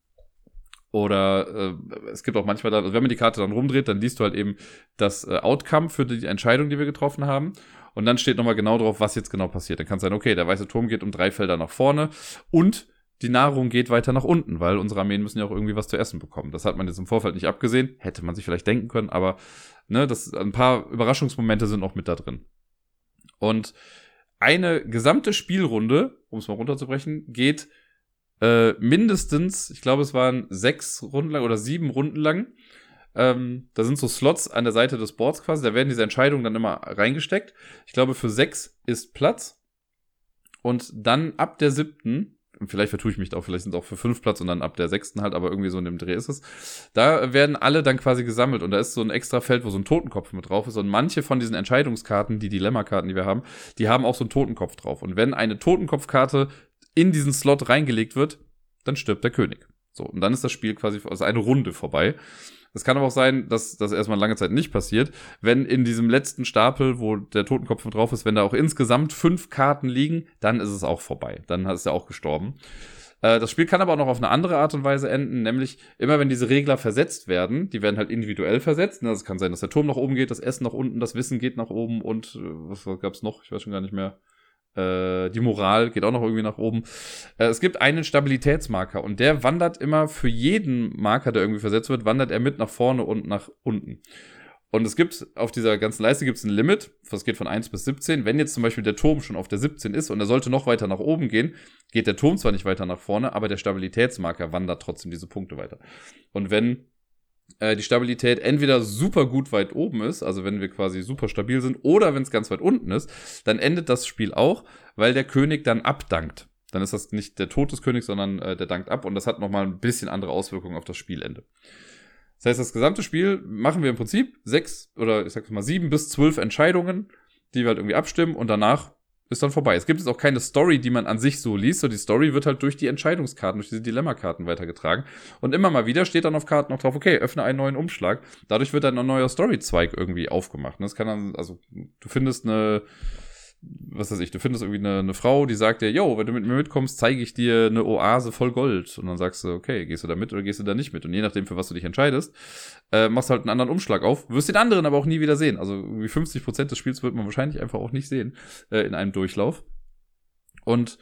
Oder äh, es gibt auch manchmal, da, wenn man die Karte dann rumdreht, dann liest du halt eben das äh, Outcome für die Entscheidung, die wir getroffen haben. Und dann steht nochmal genau drauf, was jetzt genau passiert. Dann kann es sein, okay, der weiße Turm geht um drei Felder nach vorne und die Nahrung geht weiter nach unten, weil unsere Armeen müssen ja auch irgendwie was zu essen bekommen. Das hat man jetzt im Vorfeld nicht abgesehen, hätte man sich vielleicht denken können, aber ne, das, ein paar Überraschungsmomente sind auch mit da drin. Und eine gesamte Spielrunde, um es mal runterzubrechen, geht äh, mindestens, ich glaube, es waren sechs Runden lang oder sieben Runden lang. Ähm, da sind so Slots an der Seite des Boards quasi, da werden diese Entscheidungen dann immer reingesteckt. Ich glaube, für sechs ist Platz. Und dann ab der siebten, vielleicht vertue ich mich da auch, vielleicht sind es auch für fünf Platz und dann ab der sechsten halt, aber irgendwie so in dem Dreh ist es. Da werden alle dann quasi gesammelt und da ist so ein extra Feld, wo so ein Totenkopf mit drauf ist. Und manche von diesen Entscheidungskarten, die Dilemma-Karten, die wir haben, die haben auch so einen Totenkopf drauf. Und wenn eine Totenkopfkarte in diesen Slot reingelegt wird, dann stirbt der König. So, und dann ist das Spiel quasi, also eine Runde vorbei. Es kann aber auch sein, dass das erstmal lange Zeit nicht passiert. Wenn in diesem letzten Stapel, wo der Totenkopf drauf ist, wenn da auch insgesamt fünf Karten liegen, dann ist es auch vorbei. Dann ist er auch gestorben. Äh, das Spiel kann aber auch noch auf eine andere Art und Weise enden, nämlich immer wenn diese Regler versetzt werden, die werden halt individuell versetzt. Es kann sein, dass der Turm nach oben geht, das Essen nach unten, das Wissen geht nach oben und äh, was gab's noch? Ich weiß schon gar nicht mehr. Äh, die Moral geht auch noch irgendwie nach oben. Äh, es gibt einen Stabilitätsmarker und der wandert immer für jeden Marker, der irgendwie versetzt wird, wandert er mit nach vorne und nach unten. Und es gibt auf dieser ganzen Leiste gibt es ein Limit, das geht von 1 bis 17. Wenn jetzt zum Beispiel der Turm schon auf der 17 ist und er sollte noch weiter nach oben gehen, geht der Turm zwar nicht weiter nach vorne, aber der Stabilitätsmarker wandert trotzdem diese Punkte weiter. Und wenn äh, die Stabilität entweder super gut weit oben ist, also wenn wir quasi super stabil sind, oder wenn es ganz weit unten ist, dann endet das Spiel auch, weil der König dann abdankt. Dann ist das nicht der Tod des Königs, sondern äh, der dankt ab und das hat nochmal ein bisschen andere Auswirkungen auf das Spielende. Das heißt, das gesamte Spiel machen wir im Prinzip sechs oder ich sag mal sieben bis zwölf Entscheidungen, die wir halt irgendwie abstimmen und danach ist dann vorbei. Es gibt jetzt auch keine Story, die man an sich so liest. So die Story wird halt durch die Entscheidungskarten, durch diese Dilemma-Karten weitergetragen. Und immer mal wieder steht dann auf Karten noch drauf, okay, öffne einen neuen Umschlag. Dadurch wird dann ein neuer Story-Zweig irgendwie aufgemacht. Das kann dann, also du findest eine, was weiß ich, du findest irgendwie eine, eine Frau, die sagt dir, yo, wenn du mit mir mitkommst, zeige ich dir eine Oase voll Gold. Und dann sagst du, okay, gehst du da mit oder gehst du da nicht mit? Und je nachdem, für was du dich entscheidest, äh, machst halt einen anderen Umschlag auf, wirst den anderen aber auch nie wieder sehen. Also irgendwie 50 Prozent des Spiels wird man wahrscheinlich einfach auch nicht sehen äh, in einem Durchlauf. Und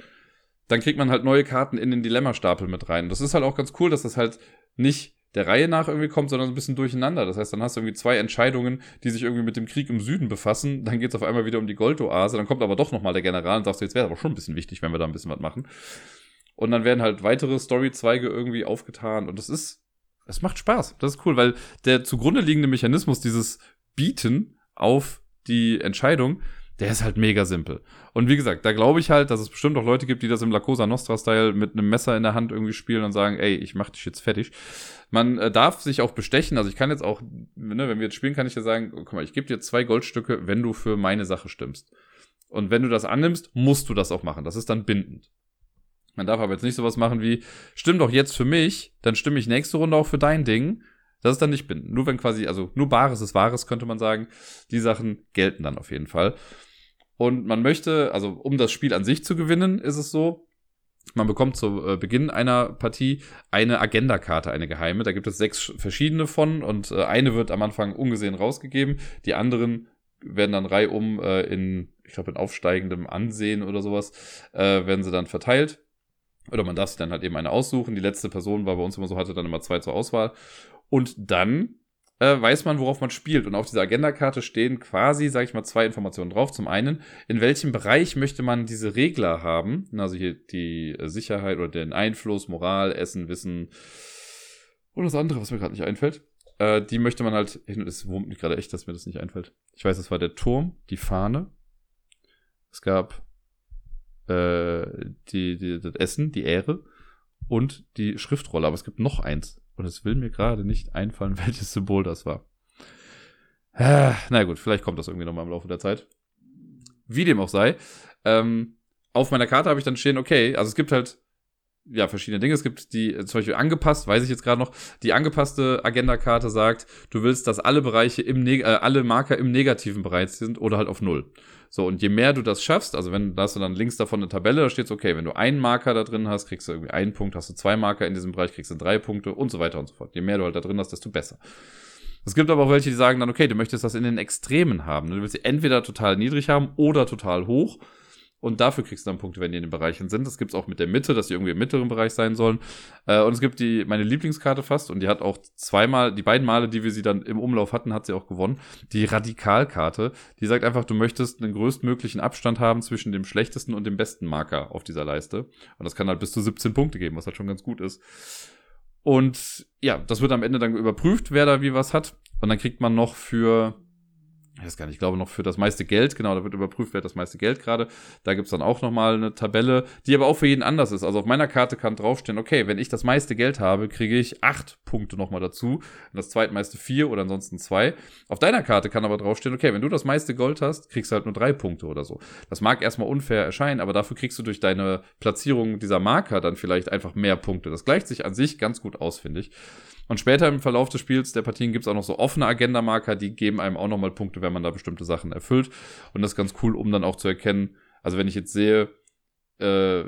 dann kriegt man halt neue Karten in den Dilemma-Stapel mit rein. Das ist halt auch ganz cool, dass das halt nicht der Reihe nach irgendwie kommt, sondern so ein bisschen durcheinander. Das heißt, dann hast du irgendwie zwei Entscheidungen, die sich irgendwie mit dem Krieg im Süden befassen. Dann geht es auf einmal wieder um die Goldoase. Dann kommt aber doch nochmal der General und sagst jetzt wäre aber schon ein bisschen wichtig, wenn wir da ein bisschen was machen. Und dann werden halt weitere Storyzweige irgendwie aufgetan. Und das ist, es macht Spaß. Das ist cool, weil der zugrunde liegende Mechanismus, dieses Bieten auf die Entscheidung, der ist halt mega simpel. Und wie gesagt, da glaube ich halt, dass es bestimmt auch Leute gibt, die das im La Cosa Nostra-Style mit einem Messer in der Hand irgendwie spielen und sagen, ey, ich mach dich jetzt fertig. Man äh, darf sich auch bestechen. Also ich kann jetzt auch, ne, wenn wir jetzt spielen, kann ich ja sagen, guck mal, ich gebe dir zwei Goldstücke, wenn du für meine Sache stimmst. Und wenn du das annimmst, musst du das auch machen. Das ist dann bindend. Man darf aber jetzt nicht sowas machen wie, stimm doch jetzt für mich, dann stimme ich nächste Runde auch für dein Ding. Das ist dann nicht bindend. Nur wenn quasi, also nur Bares ist Wahres, könnte man sagen. Die Sachen gelten dann auf jeden Fall. Und man möchte, also um das Spiel an sich zu gewinnen, ist es so, man bekommt zu äh, Beginn einer Partie eine Agenda-Karte, eine geheime. Da gibt es sechs verschiedene von und äh, eine wird am Anfang ungesehen rausgegeben. Die anderen werden dann reihum äh, in, ich glaube, in aufsteigendem Ansehen oder sowas, werden sie dann verteilt. Oder man darf sich dann halt eben eine aussuchen. Die letzte Person war bei uns immer so, hatte dann immer zwei zur Auswahl. Und dann äh, weiß man, worauf man spielt. Und auf dieser Agenda-Karte stehen quasi, sage ich mal, zwei Informationen drauf. Zum einen, in welchem Bereich möchte man diese Regler haben? Also hier die Sicherheit oder den Einfluss, Moral, Essen, Wissen und das andere, was mir gerade nicht einfällt. Äh, die möchte man halt, es wurmt mich gerade echt, dass mir das nicht einfällt. Ich weiß, es war der Turm, die Fahne. Es gab äh, die, die, das Essen, die Ehre und die Schriftrolle. Aber es gibt noch eins. Und es will mir gerade nicht einfallen, welches Symbol das war. Ah, na gut, vielleicht kommt das irgendwie nochmal im Laufe der Zeit. Wie dem auch sei. Ähm, auf meiner Karte habe ich dann stehen, okay, also es gibt halt ja, verschiedene Dinge. Es gibt die, zum Beispiel angepasst, weiß ich jetzt gerade noch, die angepasste Agenda-Karte sagt, du willst, dass alle Bereiche im, Neg äh, alle Marker im negativen Bereich sind oder halt auf Null. So, und je mehr du das schaffst, also wenn da hast du dann links davon eine Tabelle, da steht okay, wenn du einen Marker da drin hast, kriegst du irgendwie einen Punkt, hast du zwei Marker in diesem Bereich, kriegst du drei Punkte und so weiter und so fort. Je mehr du halt da drin hast, desto besser. Es gibt aber auch welche, die sagen dann, okay, du möchtest das in den Extremen haben. Du willst sie entweder total niedrig haben oder total hoch. Und dafür kriegst du dann Punkte, wenn die in den Bereichen sind. Das gibt es auch mit der Mitte, dass die irgendwie im mittleren Bereich sein sollen. Äh, und es gibt die, meine Lieblingskarte fast, und die hat auch zweimal, die beiden Male, die wir sie dann im Umlauf hatten, hat sie auch gewonnen. Die Radikalkarte, die sagt einfach, du möchtest einen größtmöglichen Abstand haben zwischen dem schlechtesten und dem besten Marker auf dieser Leiste. Und das kann halt bis zu 17 Punkte geben, was halt schon ganz gut ist. Und ja, das wird am Ende dann überprüft, wer da wie was hat. Und dann kriegt man noch für ich weiß gar nicht, ich glaube noch für das meiste Geld, genau, da wird überprüft, wer hat das meiste Geld gerade. Da gibt's dann auch nochmal eine Tabelle, die aber auch für jeden anders ist. Also auf meiner Karte kann draufstehen, okay, wenn ich das meiste Geld habe, kriege ich acht Punkte nochmal dazu. Und das zweitmeiste vier oder ansonsten zwei. Auf deiner Karte kann aber draufstehen, okay, wenn du das meiste Gold hast, kriegst du halt nur drei Punkte oder so. Das mag erstmal unfair erscheinen, aber dafür kriegst du durch deine Platzierung dieser Marker dann vielleicht einfach mehr Punkte. Das gleicht sich an sich ganz gut aus, finde ich. Und später im Verlauf des Spiels der Partien gibt es auch noch so offene Agenda-Marker, die geben einem auch nochmal Punkte, wenn man da bestimmte Sachen erfüllt. Und das ist ganz cool, um dann auch zu erkennen, also wenn ich jetzt sehe, äh,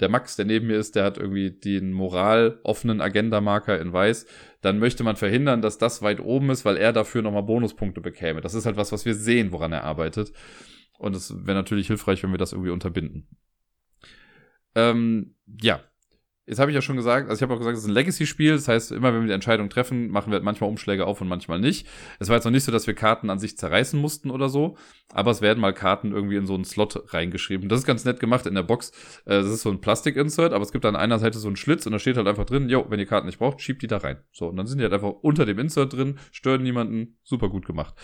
der Max, der neben mir ist, der hat irgendwie den moral offenen Agenda-Marker in weiß, dann möchte man verhindern, dass das weit oben ist, weil er dafür nochmal Bonuspunkte bekäme. Das ist halt was, was wir sehen, woran er arbeitet. Und es wäre natürlich hilfreich, wenn wir das irgendwie unterbinden. Ähm, ja, Jetzt habe ich ja schon gesagt, also ich habe auch gesagt, es ist ein Legacy-Spiel. Das heißt, immer wenn wir die Entscheidung treffen, machen wir halt manchmal Umschläge auf und manchmal nicht. Es war jetzt noch nicht so, dass wir Karten an sich zerreißen mussten oder so, aber es werden mal Karten irgendwie in so einen Slot reingeschrieben. Das ist ganz nett gemacht in der Box. Äh, das ist so ein Plastik-Insert, aber es gibt an einer Seite so einen Schlitz und da steht halt einfach drin, jo, wenn ihr Karten nicht braucht, schiebt die da rein. So, und dann sind die halt einfach unter dem Insert drin, stören niemanden, super gut gemacht.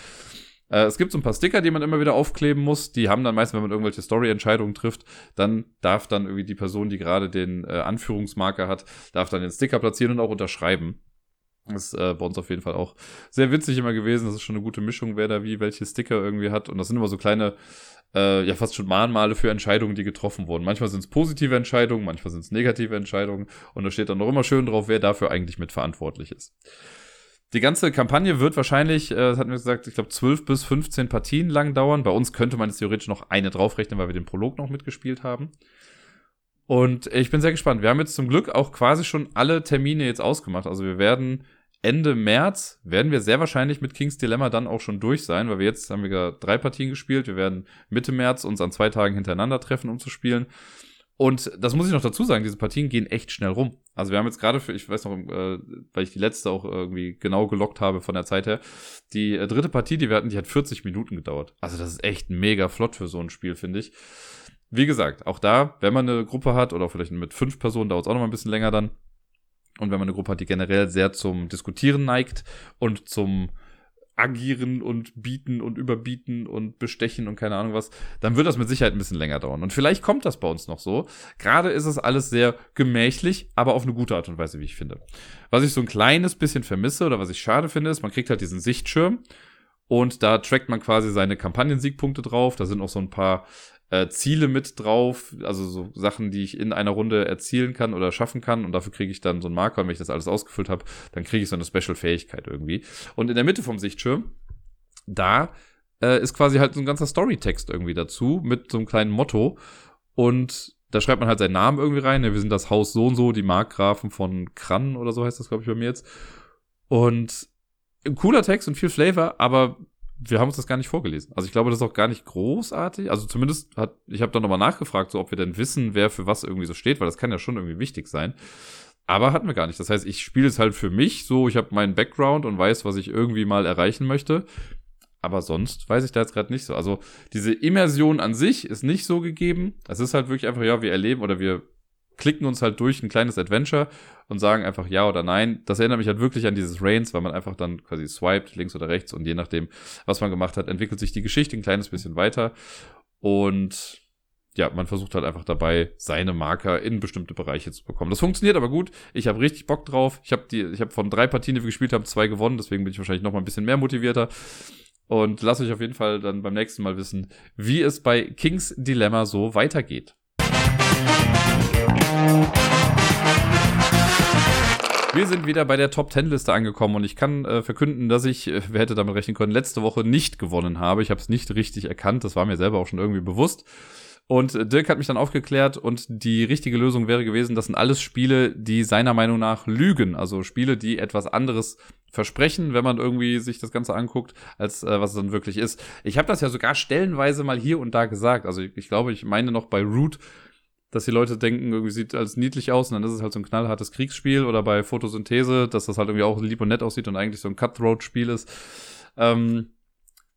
Äh, es gibt so ein paar Sticker, die man immer wieder aufkleben muss. Die haben dann meistens, wenn man irgendwelche Story-Entscheidungen trifft, dann darf dann irgendwie die Person, die gerade den äh, Anführungsmarker hat, darf dann den Sticker platzieren und auch unterschreiben. Das ist äh, bei uns auf jeden Fall auch sehr witzig immer gewesen. Das ist schon eine gute Mischung, wer da wie welche Sticker irgendwie hat. Und das sind immer so kleine, äh, ja fast schon Mahnmale für Entscheidungen, die getroffen wurden. Manchmal sind es positive Entscheidungen, manchmal sind es negative Entscheidungen. Und da steht dann noch immer schön drauf, wer dafür eigentlich mitverantwortlich ist. Die ganze Kampagne wird wahrscheinlich, äh, das hatten wir gesagt, ich glaube 12 bis 15 Partien lang dauern. Bei uns könnte man jetzt theoretisch noch eine draufrechnen, weil wir den Prolog noch mitgespielt haben. Und ich bin sehr gespannt. Wir haben jetzt zum Glück auch quasi schon alle Termine jetzt ausgemacht. Also wir werden Ende März werden wir sehr wahrscheinlich mit Kings Dilemma dann auch schon durch sein, weil wir jetzt haben wir drei Partien gespielt. Wir werden Mitte März uns an zwei Tagen hintereinander treffen, um zu spielen. Und das muss ich noch dazu sagen, diese Partien gehen echt schnell rum. Also wir haben jetzt gerade für, ich weiß noch, äh, weil ich die letzte auch irgendwie genau gelockt habe von der Zeit her, die äh, dritte Partie, die wir hatten, die hat 40 Minuten gedauert. Also das ist echt mega flott für so ein Spiel, finde ich. Wie gesagt, auch da, wenn man eine Gruppe hat oder vielleicht mit fünf Personen, dauert es auch noch mal ein bisschen länger dann, und wenn man eine Gruppe hat, die generell sehr zum Diskutieren neigt und zum agieren und bieten und überbieten und bestechen und keine Ahnung was, dann wird das mit Sicherheit ein bisschen länger dauern. Und vielleicht kommt das bei uns noch so. Gerade ist es alles sehr gemächlich, aber auf eine gute Art und Weise, wie ich finde. Was ich so ein kleines bisschen vermisse oder was ich schade finde, ist, man kriegt halt diesen Sichtschirm und da trackt man quasi seine Kampagnensiegpunkte drauf. Da sind auch so ein paar äh, Ziele mit drauf, also so Sachen, die ich in einer Runde erzielen kann oder schaffen kann und dafür kriege ich dann so einen Marker und wenn ich das alles ausgefüllt habe, dann kriege ich so eine Special-Fähigkeit irgendwie. Und in der Mitte vom Sichtschirm, da äh, ist quasi halt so ein ganzer Storytext irgendwie dazu mit so einem kleinen Motto und da schreibt man halt seinen Namen irgendwie rein. Wir sind das Haus so und so, die Markgrafen von Krann oder so heißt das, glaube ich, bei mir jetzt. Und ein cooler Text und viel Flavor, aber wir haben uns das gar nicht vorgelesen. Also ich glaube, das ist auch gar nicht großartig. Also zumindest hat, ich habe dann nochmal nachgefragt, so ob wir denn wissen, wer für was irgendwie so steht, weil das kann ja schon irgendwie wichtig sein. Aber hatten wir gar nicht. Das heißt, ich spiele es halt für mich so, ich habe meinen Background und weiß, was ich irgendwie mal erreichen möchte. Aber sonst weiß ich da jetzt gerade nicht so. Also diese Immersion an sich ist nicht so gegeben. Es ist halt wirklich einfach, ja, wir erleben oder wir klicken uns halt durch ein kleines Adventure und sagen einfach ja oder nein. Das erinnert mich halt wirklich an dieses Reigns, weil man einfach dann quasi swiped, links oder rechts und je nachdem, was man gemacht hat, entwickelt sich die Geschichte ein kleines bisschen weiter und ja, man versucht halt einfach dabei, seine Marker in bestimmte Bereiche zu bekommen. Das funktioniert aber gut. Ich habe richtig Bock drauf. Ich habe die, ich habe von drei Partien, die wir gespielt haben, zwei gewonnen. Deswegen bin ich wahrscheinlich noch mal ein bisschen mehr motivierter. Und lasst euch auf jeden Fall dann beim nächsten Mal wissen, wie es bei Kings Dilemma so weitergeht. Wir sind wieder bei der Top 10 Liste angekommen und ich kann äh, verkünden, dass ich, äh, wer hätte damit rechnen können, letzte Woche nicht gewonnen habe. Ich habe es nicht richtig erkannt, das war mir selber auch schon irgendwie bewusst. Und äh, Dirk hat mich dann aufgeklärt und die richtige Lösung wäre gewesen, das sind alles Spiele, die seiner Meinung nach lügen. Also Spiele, die etwas anderes versprechen, wenn man irgendwie sich das Ganze anguckt, als äh, was es dann wirklich ist. Ich habe das ja sogar stellenweise mal hier und da gesagt. Also ich, ich glaube, ich meine noch bei Root dass die Leute denken, irgendwie sieht alles niedlich aus und dann ist es halt so ein knallhartes Kriegsspiel oder bei Photosynthese, dass das halt irgendwie auch lieb und nett aussieht und eigentlich so ein Cutthroat-Spiel ist. Ähm,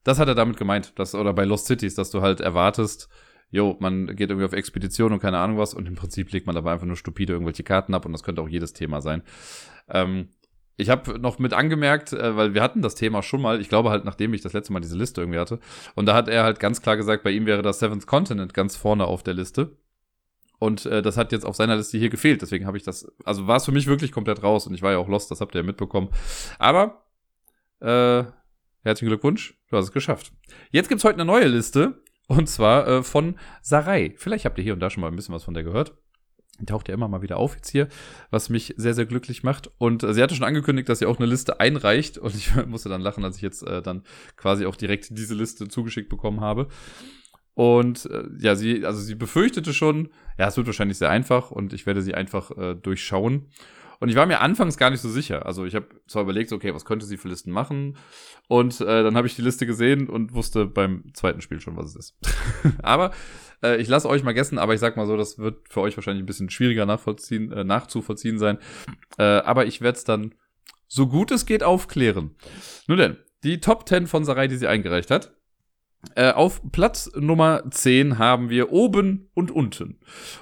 das hat er damit gemeint, dass, oder bei Lost Cities, dass du halt erwartest, jo, man geht irgendwie auf Expedition und keine Ahnung was und im Prinzip legt man dabei einfach nur stupide irgendwelche Karten ab und das könnte auch jedes Thema sein. Ähm, ich habe noch mit angemerkt, äh, weil wir hatten das Thema schon mal, ich glaube halt, nachdem ich das letzte Mal diese Liste irgendwie hatte. Und da hat er halt ganz klar gesagt, bei ihm wäre das Seventh Continent ganz vorne auf der Liste. Und äh, das hat jetzt auf seiner Liste hier gefehlt. Deswegen habe ich das, also war es für mich wirklich komplett raus. Und ich war ja auch lost, das habt ihr ja mitbekommen. Aber äh, herzlichen Glückwunsch, du hast es geschafft. Jetzt gibt's heute eine neue Liste. Und zwar äh, von Sarai. Vielleicht habt ihr hier und da schon mal ein bisschen was von der gehört. Die taucht ja immer mal wieder auf jetzt hier, was mich sehr, sehr glücklich macht. Und äh, sie hatte schon angekündigt, dass sie auch eine Liste einreicht. Und ich musste dann lachen, als ich jetzt äh, dann quasi auch direkt diese Liste zugeschickt bekommen habe. Und äh, ja, sie, also sie befürchtete schon, ja, es wird wahrscheinlich sehr einfach und ich werde sie einfach äh, durchschauen. Und ich war mir anfangs gar nicht so sicher. Also ich habe zwar überlegt, okay, was könnte sie für Listen machen? Und äh, dann habe ich die Liste gesehen und wusste beim zweiten Spiel schon, was es ist. aber äh, ich lasse euch mal gessen, aber ich sag mal so, das wird für euch wahrscheinlich ein bisschen schwieriger nachvollziehen, äh, nachzuvollziehen sein. Äh, aber ich werde es dann so gut es geht aufklären. Nun denn, die Top 10 von Sarai, die sie eingereicht hat. Äh, auf Platz Nummer 10 haben wir oben und unten.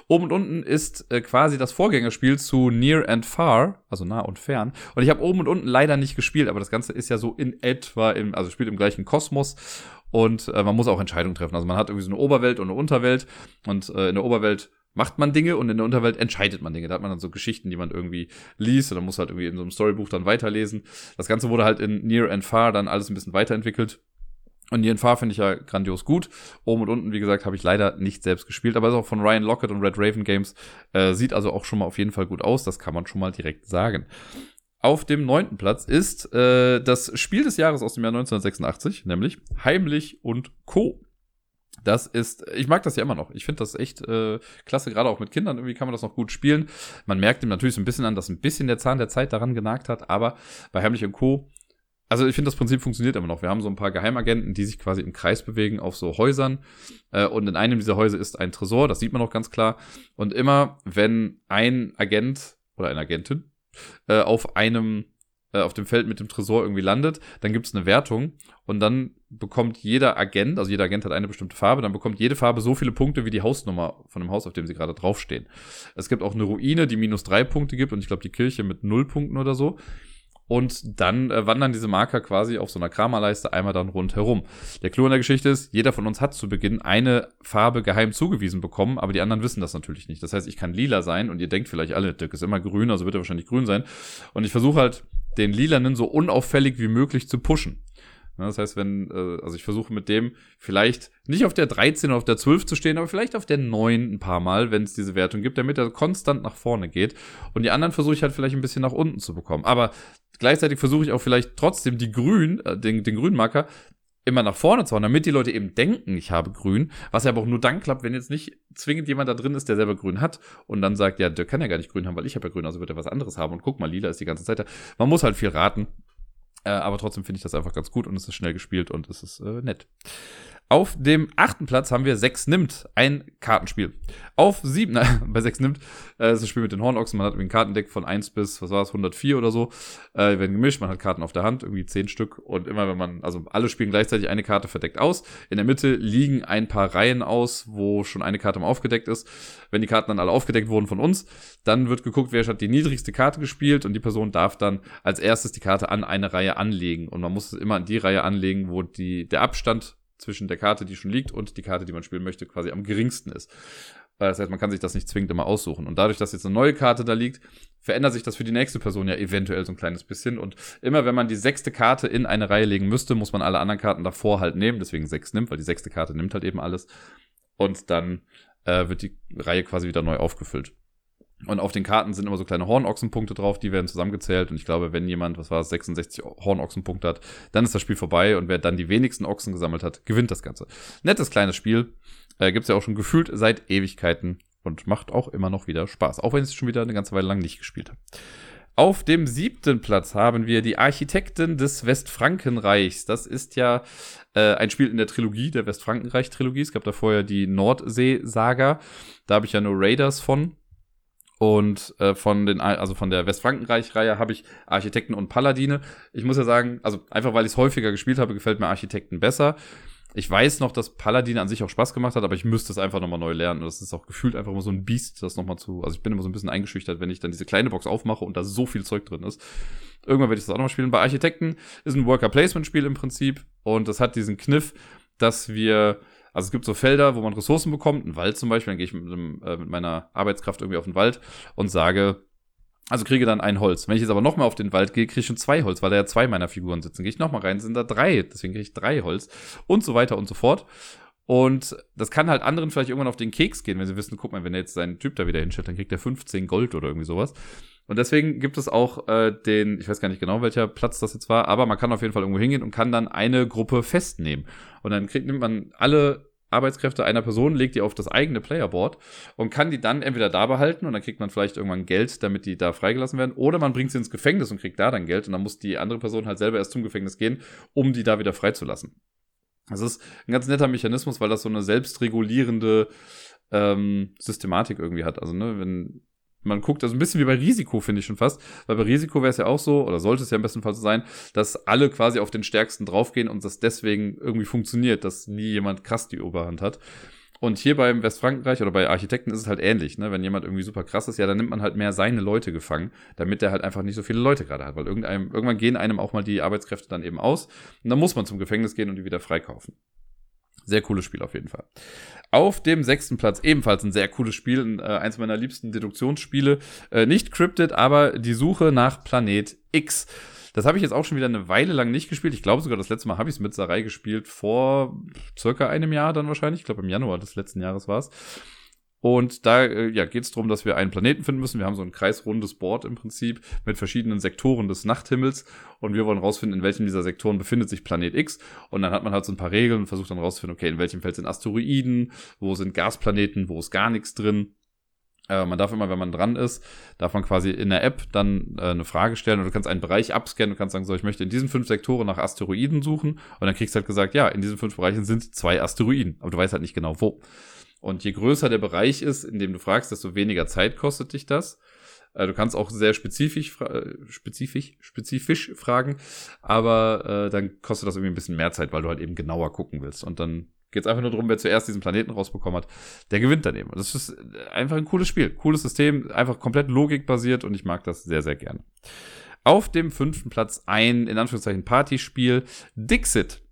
Oben und unten ist äh, quasi das Vorgängerspiel zu Near and Far, also nah und fern. Und ich habe oben und unten leider nicht gespielt, aber das Ganze ist ja so in etwa im, also spielt im gleichen Kosmos. Und äh, man muss auch Entscheidungen treffen. Also man hat irgendwie so eine Oberwelt und eine Unterwelt. Und äh, in der Oberwelt macht man Dinge und in der Unterwelt entscheidet man Dinge. Da hat man dann so Geschichten, die man irgendwie liest oder muss halt irgendwie in so einem Storybuch dann weiterlesen. Das Ganze wurde halt in Near and Far dann alles ein bisschen weiterentwickelt. Und Ian Farr finde ich ja grandios gut. Oben und unten, wie gesagt, habe ich leider nicht selbst gespielt, aber ist auch von Ryan Lockett und Red Raven Games. Äh, sieht also auch schon mal auf jeden Fall gut aus. Das kann man schon mal direkt sagen. Auf dem neunten Platz ist äh, das Spiel des Jahres aus dem Jahr 1986, nämlich Heimlich und Co. Das ist, ich mag das ja immer noch. Ich finde das echt äh, klasse, gerade auch mit Kindern. Irgendwie kann man das noch gut spielen. Man merkt ihm natürlich so ein bisschen an, dass ein bisschen der Zahn der Zeit daran genagt hat, aber bei Heimlich und Co. Also ich finde, das Prinzip funktioniert immer noch. Wir haben so ein paar Geheimagenten, die sich quasi im Kreis bewegen auf so Häusern. Äh, und in einem dieser Häuser ist ein Tresor, das sieht man auch ganz klar. Und immer, wenn ein Agent oder eine Agentin äh, auf einem äh, auf dem Feld mit dem Tresor irgendwie landet, dann gibt es eine Wertung und dann bekommt jeder Agent, also jeder Agent hat eine bestimmte Farbe, dann bekommt jede Farbe so viele Punkte wie die Hausnummer von dem Haus, auf dem sie gerade draufstehen. Es gibt auch eine Ruine, die minus drei Punkte gibt und ich glaube die Kirche mit null Punkten oder so. Und dann äh, wandern diese Marker quasi auf so einer Kramerleiste einmal dann rundherum. Der Clou in der Geschichte ist, jeder von uns hat zu Beginn eine Farbe geheim zugewiesen bekommen, aber die anderen wissen das natürlich nicht. Das heißt, ich kann lila sein und ihr denkt vielleicht alle, Dirk ist immer grün, also wird er wahrscheinlich grün sein. Und ich versuche halt den Lilanen so unauffällig wie möglich zu pushen. Das heißt, wenn, äh, also ich versuche mit dem vielleicht nicht auf der 13 oder auf der 12 zu stehen, aber vielleicht auf der 9 ein paar Mal, wenn es diese Wertung gibt, damit er konstant nach vorne geht. Und die anderen versuche ich halt vielleicht ein bisschen nach unten zu bekommen. Aber gleichzeitig versuche ich auch vielleicht trotzdem die Grün, äh, den, den grünen Marker immer nach vorne zu hauen, damit die Leute eben denken, ich habe grün, was ja aber auch nur dann klappt, wenn jetzt nicht zwingend jemand da drin ist, der selber grün hat und dann sagt, ja, der kann ja gar nicht grün haben, weil ich habe ja grün, also wird er was anderes haben und guck mal, lila ist die ganze Zeit da. Man muss halt viel raten, äh, aber trotzdem finde ich das einfach ganz gut und es ist schnell gespielt und es ist äh, nett. Auf dem achten Platz haben wir 6 nimmt, ein Kartenspiel. Auf 7, bei 6 nimmt, äh, ist das Spiel mit den Hornochsen, man hat irgendwie ein Kartendeck von 1 bis, was war es, 104 oder so, äh, werden gemischt, man hat Karten auf der Hand, irgendwie 10 Stück und immer wenn man, also alle spielen gleichzeitig eine Karte verdeckt aus. In der Mitte liegen ein paar Reihen aus, wo schon eine Karte mal aufgedeckt ist. Wenn die Karten dann alle aufgedeckt wurden von uns, dann wird geguckt, wer hat die niedrigste Karte gespielt und die Person darf dann als erstes die Karte an eine Reihe anlegen und man muss es immer an die Reihe anlegen, wo die, der Abstand zwischen der Karte, die schon liegt, und die Karte, die man spielen möchte, quasi am geringsten ist. Äh, das heißt, man kann sich das nicht zwingend immer aussuchen. Und dadurch, dass jetzt eine neue Karte da liegt, verändert sich das für die nächste Person ja eventuell so ein kleines bisschen. Und immer wenn man die sechste Karte in eine Reihe legen müsste, muss man alle anderen Karten davor halt nehmen. Deswegen sechs nimmt, weil die sechste Karte nimmt halt eben alles. Und dann äh, wird die Reihe quasi wieder neu aufgefüllt. Und auf den Karten sind immer so kleine Hornochsenpunkte drauf, die werden zusammengezählt. Und ich glaube, wenn jemand, was war es, 66 Hornochsenpunkte hat, dann ist das Spiel vorbei. Und wer dann die wenigsten Ochsen gesammelt hat, gewinnt das Ganze. Nettes kleines Spiel. Äh, Gibt ja auch schon gefühlt seit Ewigkeiten und macht auch immer noch wieder Spaß. Auch wenn ich es schon wieder eine ganze Weile lang nicht gespielt habe. Auf dem siebten Platz haben wir die Architekten des Westfrankenreichs. Das ist ja äh, ein Spiel in der Trilogie, der Westfrankenreich-Trilogie. Es gab da vorher die Nordsee-Saga. Da habe ich ja nur Raiders von. Und äh, von den, also von der Westfrankenreich-Reihe habe ich Architekten und Paladine. Ich muss ja sagen, also einfach weil ich es häufiger gespielt habe, gefällt mir Architekten besser. Ich weiß noch, dass Paladine an sich auch Spaß gemacht hat, aber ich müsste es einfach nochmal neu lernen. Und das ist auch gefühlt einfach immer so ein Biest, das nochmal zu. Also ich bin immer so ein bisschen eingeschüchtert, wenn ich dann diese kleine Box aufmache und da so viel Zeug drin ist. Irgendwann werde ich das auch nochmal spielen. Bei Architekten ist ein Worker-Placement-Spiel im Prinzip. Und das hat diesen Kniff, dass wir also es gibt so Felder, wo man Ressourcen bekommt, ein Wald zum Beispiel, dann gehe ich mit, einem, äh, mit meiner Arbeitskraft irgendwie auf den Wald und sage, also kriege dann ein Holz. Wenn ich jetzt aber nochmal auf den Wald gehe, kriege ich schon zwei Holz, weil da ja zwei meiner Figuren sitzen. Gehe ich nochmal rein, sind da drei, deswegen kriege ich drei Holz und so weiter und so fort. Und das kann halt anderen vielleicht irgendwann auf den Keks gehen, wenn sie wissen, guck mal, wenn er jetzt seinen Typ da wieder hinstellt, dann kriegt er 15 Gold oder irgendwie sowas. Und deswegen gibt es auch äh, den, ich weiß gar nicht genau, welcher Platz das jetzt war, aber man kann auf jeden Fall irgendwo hingehen und kann dann eine Gruppe festnehmen. Und dann kriegt, nimmt man alle Arbeitskräfte einer Person, legt die auf das eigene Playerboard und kann die dann entweder da behalten und dann kriegt man vielleicht irgendwann Geld, damit die da freigelassen werden, oder man bringt sie ins Gefängnis und kriegt da dann Geld und dann muss die andere Person halt selber erst zum Gefängnis gehen, um die da wieder freizulassen. Das ist ein ganz netter Mechanismus, weil das so eine selbstregulierende ähm, Systematik irgendwie hat. Also, ne, wenn man guckt, also ein bisschen wie bei Risiko, finde ich schon fast. Weil bei Risiko wäre es ja auch so, oder sollte es ja im besten Fall so sein, dass alle quasi auf den Stärksten draufgehen und das deswegen irgendwie funktioniert, dass nie jemand krass die Oberhand hat. Und hier beim Westfrankenreich oder bei Architekten ist es halt ähnlich, ne? Wenn jemand irgendwie super krass ist, ja, dann nimmt man halt mehr seine Leute gefangen, damit der halt einfach nicht so viele Leute gerade hat. Weil irgendwann gehen einem auch mal die Arbeitskräfte dann eben aus. Und dann muss man zum Gefängnis gehen und die wieder freikaufen. Sehr cooles Spiel auf jeden Fall. Auf dem sechsten Platz ebenfalls ein sehr cooles Spiel, äh, eins meiner liebsten Deduktionsspiele. Äh, nicht Cryptid, aber die Suche nach Planet X. Das habe ich jetzt auch schon wieder eine Weile lang nicht gespielt. Ich glaube sogar, das letzte Mal habe ich es mit Sarai gespielt, vor circa einem Jahr dann wahrscheinlich. Ich glaube, im Januar des letzten Jahres war es. Und da äh, ja, geht es darum, dass wir einen Planeten finden müssen. Wir haben so ein kreisrundes Board im Prinzip mit verschiedenen Sektoren des Nachthimmels. Und wir wollen rausfinden, in welchem dieser Sektoren befindet sich Planet X. Und dann hat man halt so ein paar Regeln und versucht dann rauszufinden, okay, in welchem Feld sind Asteroiden, wo sind Gasplaneten, wo ist gar nichts drin. Äh, man darf immer, wenn man dran ist, darf man quasi in der App dann äh, eine Frage stellen und du kannst einen Bereich abscannen und kannst sagen, so, ich möchte in diesen fünf Sektoren nach Asteroiden suchen. Und dann kriegst du halt gesagt, ja, in diesen fünf Bereichen sind zwei Asteroiden. Aber du weißt halt nicht genau wo. Und je größer der Bereich ist, in dem du fragst, desto weniger Zeit kostet dich das. Äh, du kannst auch sehr spezifisch, äh, spezifisch, spezifisch fragen, aber äh, dann kostet das irgendwie ein bisschen mehr Zeit, weil du halt eben genauer gucken willst. Und dann geht es einfach nur darum, wer zuerst diesen Planeten rausbekommen hat, der gewinnt dann eben. Das ist einfach ein cooles Spiel, cooles System, einfach komplett logikbasiert und ich mag das sehr, sehr gerne. Auf dem fünften Platz ein, in Anführungszeichen, Partyspiel, Dixit.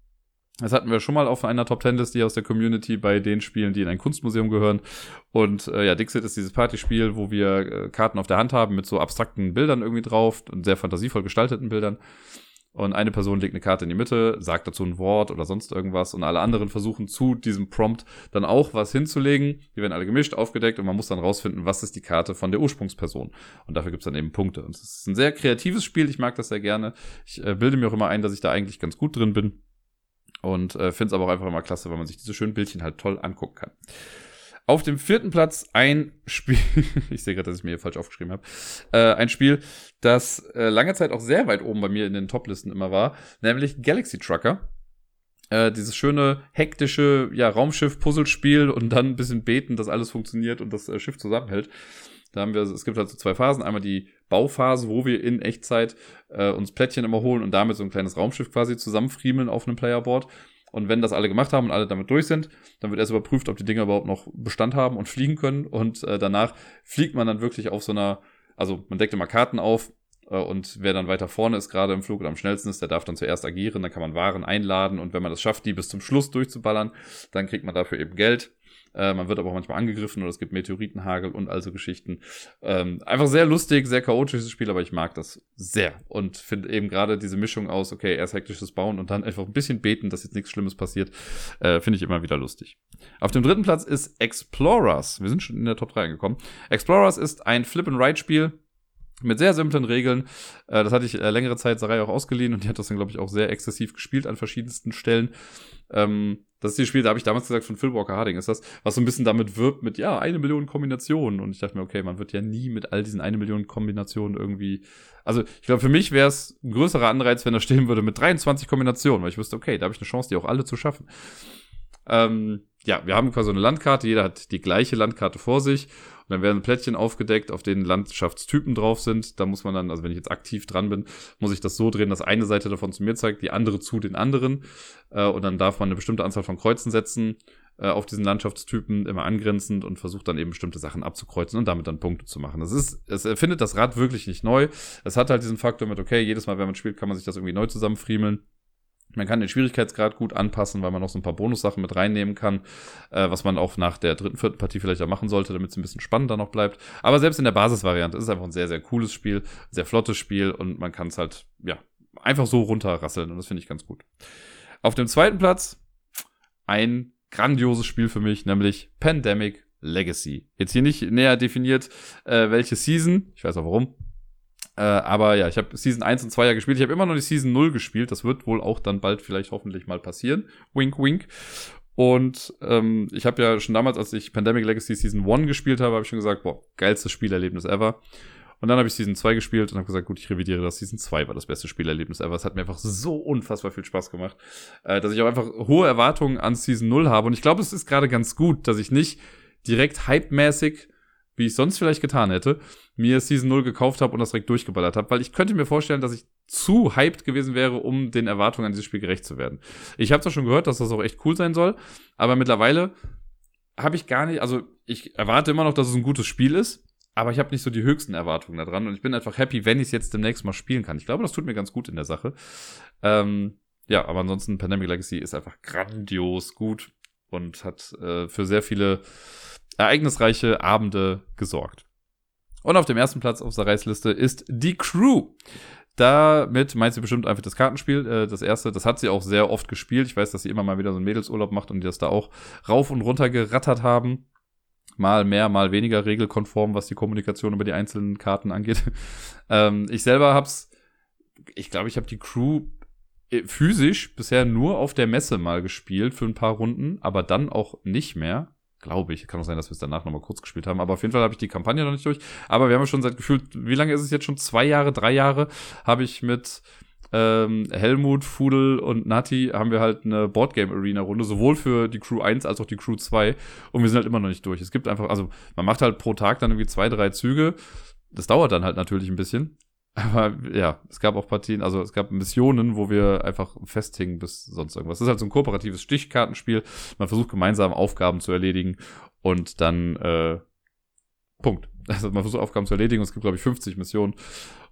Das hatten wir schon mal auf einer Top Ten Liste hier aus der Community bei den Spielen, die in ein Kunstmuseum gehören. Und äh, ja, Dixit ist dieses Partyspiel, wo wir äh, Karten auf der Hand haben mit so abstrakten Bildern irgendwie drauf und sehr fantasievoll gestalteten Bildern. Und eine Person legt eine Karte in die Mitte, sagt dazu ein Wort oder sonst irgendwas und alle anderen versuchen zu diesem Prompt dann auch was hinzulegen. Die werden alle gemischt, aufgedeckt und man muss dann rausfinden, was ist die Karte von der Ursprungsperson. Und dafür gibt's dann eben Punkte. Und es ist ein sehr kreatives Spiel, ich mag das sehr gerne. Ich äh, bilde mir auch immer ein, dass ich da eigentlich ganz gut drin bin. Und äh, finde es aber auch einfach immer klasse, weil man sich diese schönen Bildchen halt toll angucken kann. Auf dem vierten Platz ein Spiel, ich sehe gerade, dass ich mir hier falsch aufgeschrieben habe, äh, ein Spiel, das äh, lange Zeit auch sehr weit oben bei mir in den Toplisten immer war, nämlich Galaxy Trucker. Äh, dieses schöne, hektische ja, Raumschiff-Puzzlespiel und dann ein bisschen beten, dass alles funktioniert und das äh, Schiff zusammenhält. Da haben wir, es gibt halt so zwei Phasen. Einmal die Bauphase, wo wir in Echtzeit äh, uns Plättchen immer holen und damit so ein kleines Raumschiff quasi zusammenfriemeln auf einem Playerboard. Und wenn das alle gemacht haben und alle damit durch sind, dann wird erst überprüft, ob die Dinger überhaupt noch Bestand haben und fliegen können. Und äh, danach fliegt man dann wirklich auf so einer, also man deckt immer Karten auf äh, und wer dann weiter vorne ist, gerade im Flug oder am schnellsten ist, der darf dann zuerst agieren. Dann kann man Waren einladen und wenn man das schafft, die bis zum Schluss durchzuballern, dann kriegt man dafür eben Geld. Äh, man wird aber auch manchmal angegriffen oder es gibt Meteoritenhagel und also Geschichten. Ähm, einfach sehr lustig, sehr chaotisches Spiel, aber ich mag das sehr und finde eben gerade diese Mischung aus, okay, erst hektisches Bauen und dann einfach ein bisschen beten, dass jetzt nichts Schlimmes passiert, äh, finde ich immer wieder lustig. Auf dem dritten Platz ist Explorers. Wir sind schon in der Top 3 angekommen. Explorers ist ein Flip-and-Ride-Spiel mit sehr simplen Regeln. Äh, das hatte ich äh, längere Zeit Sarai auch ausgeliehen und die hat das dann, glaube ich, auch sehr exzessiv gespielt an verschiedensten Stellen. Ähm, das ist die Spiel, da habe ich damals gesagt, von Phil Walker Harding ist das, was so ein bisschen damit wirbt mit, ja, eine Million Kombinationen. Und ich dachte mir, okay, man wird ja nie mit all diesen eine Million Kombinationen irgendwie. Also, ich glaube, für mich wäre es ein größerer Anreiz, wenn er stehen würde mit 23 Kombinationen, weil ich wüsste, okay, da habe ich eine Chance, die auch alle zu schaffen. Ähm, ja, wir haben quasi eine Landkarte, jeder hat die gleiche Landkarte vor sich dann werden Plättchen aufgedeckt, auf denen Landschaftstypen drauf sind. Da muss man dann, also wenn ich jetzt aktiv dran bin, muss ich das so drehen, dass eine Seite davon zu mir zeigt, die andere zu den anderen. Äh, und dann darf man eine bestimmte Anzahl von Kreuzen setzen äh, auf diesen Landschaftstypen, immer angrenzend und versucht dann eben bestimmte Sachen abzukreuzen und damit dann Punkte zu machen. Das ist, es erfindet das Rad wirklich nicht neu. Es hat halt diesen Faktor mit, okay, jedes Mal, wenn man spielt, kann man sich das irgendwie neu zusammenfriemeln. Man kann den Schwierigkeitsgrad gut anpassen, weil man noch so ein paar Bonussachen mit reinnehmen kann, äh, was man auch nach der dritten, vierten Partie vielleicht auch machen sollte, damit es ein bisschen spannender noch bleibt. Aber selbst in der Basisvariante ist es einfach ein sehr, sehr cooles Spiel, sehr flottes Spiel und man kann es halt, ja, einfach so runterrasseln und das finde ich ganz gut. Auf dem zweiten Platz ein grandioses Spiel für mich, nämlich Pandemic Legacy. Jetzt hier nicht näher definiert, äh, welche Season, ich weiß auch warum, äh, aber ja, ich habe Season 1 und 2 ja gespielt. Ich habe immer noch die Season 0 gespielt. Das wird wohl auch dann bald vielleicht hoffentlich mal passieren. Wink, wink. Und ähm, ich habe ja schon damals, als ich Pandemic Legacy Season 1 gespielt habe, habe ich schon gesagt, boah, geilstes Spielerlebnis ever. Und dann habe ich Season 2 gespielt und habe gesagt, gut, ich revidiere das. Season 2 war das beste Spielerlebnis ever. Es hat mir einfach so unfassbar viel Spaß gemacht, äh, dass ich auch einfach hohe Erwartungen an Season 0 habe. Und ich glaube, es ist gerade ganz gut, dass ich nicht direkt hype-mäßig wie ich sonst vielleicht getan hätte, mir Season 0 gekauft habe und das direkt durchgeballert habe, weil ich könnte mir vorstellen, dass ich zu hyped gewesen wäre, um den Erwartungen an dieses Spiel gerecht zu werden. Ich habe zwar schon gehört, dass das auch echt cool sein soll, aber mittlerweile habe ich gar nicht, also ich erwarte immer noch, dass es ein gutes Spiel ist, aber ich habe nicht so die höchsten Erwartungen daran und ich bin einfach happy, wenn ich es jetzt demnächst mal spielen kann. Ich glaube, das tut mir ganz gut in der Sache. Ähm, ja, aber ansonsten Pandemic Legacy ist einfach grandios gut und hat äh, für sehr viele ereignisreiche Abende gesorgt. Und auf dem ersten Platz auf der Reisliste ist Die Crew. Damit meint sie bestimmt einfach das Kartenspiel. Äh, das erste, das hat sie auch sehr oft gespielt. Ich weiß, dass sie immer mal wieder so einen Mädelsurlaub macht und die das da auch rauf und runter gerattert haben. mal mehr, mal weniger regelkonform, was die Kommunikation über die einzelnen Karten angeht. ähm, ich selber hab's, ich glaube, ich habe die Crew äh, physisch bisher nur auf der Messe mal gespielt für ein paar Runden, aber dann auch nicht mehr. Glaube ich. Kann auch sein, dass wir es danach nochmal kurz gespielt haben. Aber auf jeden Fall habe ich die Kampagne noch nicht durch. Aber wir haben schon seit gefühlt, wie lange ist es jetzt schon? Zwei Jahre, drei Jahre habe ich mit ähm, Helmut, Fudel und Nati haben wir halt eine Boardgame Arena Runde, sowohl für die Crew 1 als auch die Crew 2. Und wir sind halt immer noch nicht durch. Es gibt einfach, also man macht halt pro Tag dann irgendwie zwei, drei Züge. Das dauert dann halt natürlich ein bisschen. Aber ja, es gab auch Partien, also es gab Missionen, wo wir einfach festhingen bis sonst irgendwas. Das ist halt so ein kooperatives Stichkartenspiel. Man versucht gemeinsam Aufgaben zu erledigen und dann äh, Punkt. Also man versucht Aufgaben zu erledigen und es gibt, glaube ich, 50 Missionen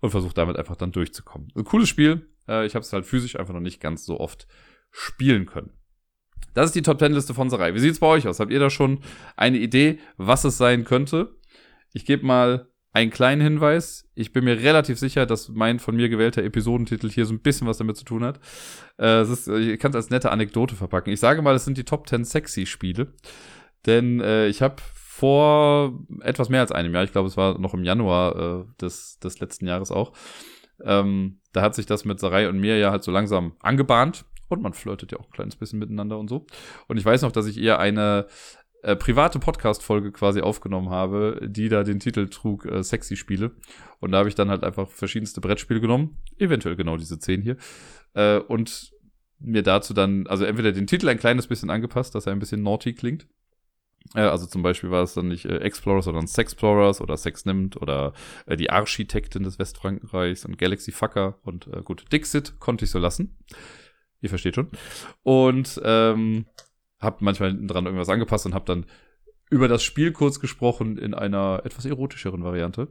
und versucht damit einfach dann durchzukommen. Ein cooles Spiel. Äh, ich habe es halt physisch einfach noch nicht ganz so oft spielen können. Das ist die Top 10 Liste von Sarai. Wie sieht's bei euch aus? Habt ihr da schon eine Idee, was es sein könnte? Ich gebe mal einen kleinen Hinweis. Ich bin mir relativ sicher, dass mein von mir gewählter Episodentitel hier so ein bisschen was damit zu tun hat. Äh, es ist, ich kann es als nette Anekdote verpacken. Ich sage mal, es sind die Top 10 Sexy-Spiele. Denn äh, ich habe vor etwas mehr als einem Jahr, ich glaube, es war noch im Januar äh, des, des letzten Jahres auch, ähm, da hat sich das mit Sarai und mir ja halt so langsam angebahnt. Und man flirtet ja auch ein kleines bisschen miteinander und so. Und ich weiß noch, dass ich ihr eine äh, private Podcast-Folge quasi aufgenommen habe, die da den Titel trug, äh, Sexy Spiele. Und da habe ich dann halt einfach verschiedenste Brettspiele genommen, eventuell genau diese zehn hier, äh, und mir dazu dann, also entweder den Titel ein kleines bisschen angepasst, dass er ein bisschen naughty klingt. Also zum Beispiel war es dann nicht äh, Explorers, sondern Sexplorers oder Sex nimmt oder äh, die Architektin des Westfrankenreichs und Galaxy Fucker und äh, gut, Dixit konnte ich so lassen. Ihr versteht schon. Und ähm, habe manchmal hinten dran irgendwas angepasst und habe dann über das Spiel kurz gesprochen in einer etwas erotischeren Variante.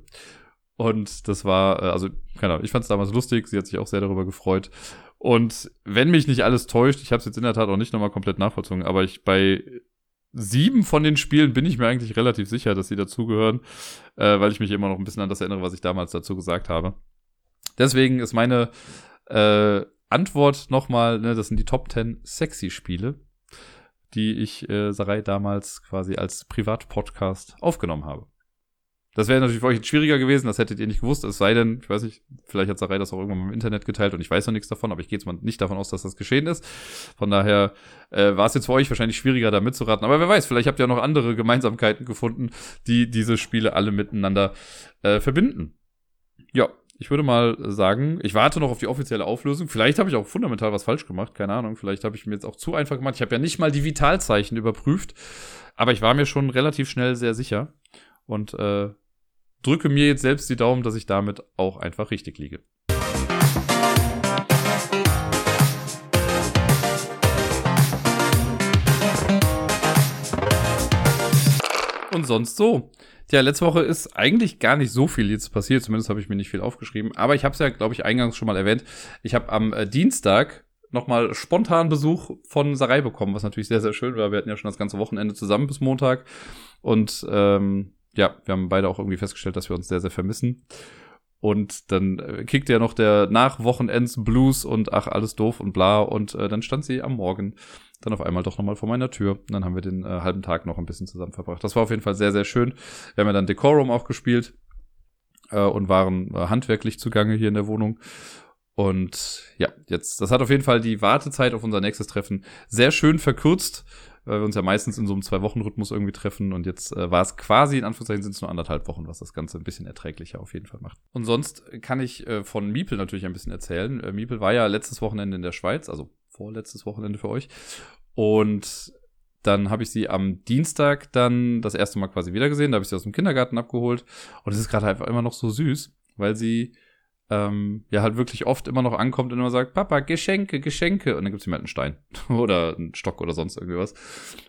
Und das war, äh, also, keine Ahnung, ich fand es damals lustig, sie hat sich auch sehr darüber gefreut. Und wenn mich nicht alles täuscht, ich habe es jetzt in der Tat auch nicht nochmal komplett nachvollzogen, aber ich bei sieben von den Spielen bin ich mir eigentlich relativ sicher, dass sie dazugehören, äh, weil ich mich immer noch ein bisschen an das erinnere, was ich damals dazu gesagt habe. Deswegen ist meine äh, Antwort nochmal, ne, das sind die Top 10 Sexy-Spiele die ich äh, Sarai damals quasi als Privatpodcast aufgenommen habe. Das wäre natürlich für euch schwieriger gewesen, das hättet ihr nicht gewusst, es sei denn, ich weiß nicht, vielleicht hat Sarai das auch irgendwann mal im Internet geteilt und ich weiß noch nichts davon, aber ich gehe jetzt mal nicht davon aus, dass das geschehen ist. Von daher äh, war es jetzt für euch wahrscheinlich schwieriger, da mitzuraten. Aber wer weiß, vielleicht habt ihr auch noch andere Gemeinsamkeiten gefunden, die diese Spiele alle miteinander äh, verbinden. Ja, ich würde mal sagen, ich warte noch auf die offizielle Auflösung. Vielleicht habe ich auch fundamental was falsch gemacht, keine Ahnung. Vielleicht habe ich mir jetzt auch zu einfach gemacht. Ich habe ja nicht mal die Vitalzeichen überprüft, aber ich war mir schon relativ schnell sehr sicher und äh, drücke mir jetzt selbst die Daumen, dass ich damit auch einfach richtig liege. Und sonst so. Tja, letzte Woche ist eigentlich gar nicht so viel jetzt passiert, zumindest habe ich mir nicht viel aufgeschrieben. Aber ich habe es ja, glaube ich, eingangs schon mal erwähnt. Ich habe am äh, Dienstag nochmal spontan Besuch von Sarai bekommen, was natürlich sehr, sehr schön war. Wir hatten ja schon das ganze Wochenende zusammen bis Montag. Und ähm, ja, wir haben beide auch irgendwie festgestellt, dass wir uns sehr, sehr vermissen. Und dann äh, kickte ja noch der Nachwochenends Blues und ach, alles doof und bla. Und äh, dann stand sie am Morgen dann auf einmal doch nochmal vor meiner Tür. Und dann haben wir den äh, halben Tag noch ein bisschen zusammen verbracht. Das war auf jeden Fall sehr, sehr schön. Wir haben ja dann Decorum auch gespielt äh, und waren äh, handwerklich zugange hier in der Wohnung. Und ja, jetzt, das hat auf jeden Fall die Wartezeit auf unser nächstes Treffen sehr schön verkürzt, weil wir uns ja meistens in so einem Zwei-Wochen-Rhythmus irgendwie treffen. Und jetzt äh, war es quasi, in Anführungszeichen sind es nur anderthalb Wochen, was das Ganze ein bisschen erträglicher auf jeden Fall macht. Und sonst kann ich äh, von Miepel natürlich ein bisschen erzählen. Äh, Miepel war ja letztes Wochenende in der Schweiz, also vorletztes Wochenende für euch. Und dann habe ich sie am Dienstag dann das erste Mal quasi wiedergesehen. Da habe ich sie aus dem Kindergarten abgeholt. Und es ist gerade einfach immer noch so süß, weil sie ähm, ja halt wirklich oft immer noch ankommt und immer sagt, Papa, Geschenke, Geschenke. Und dann gibt es ihm halt einen Stein oder einen Stock oder sonst irgendwas.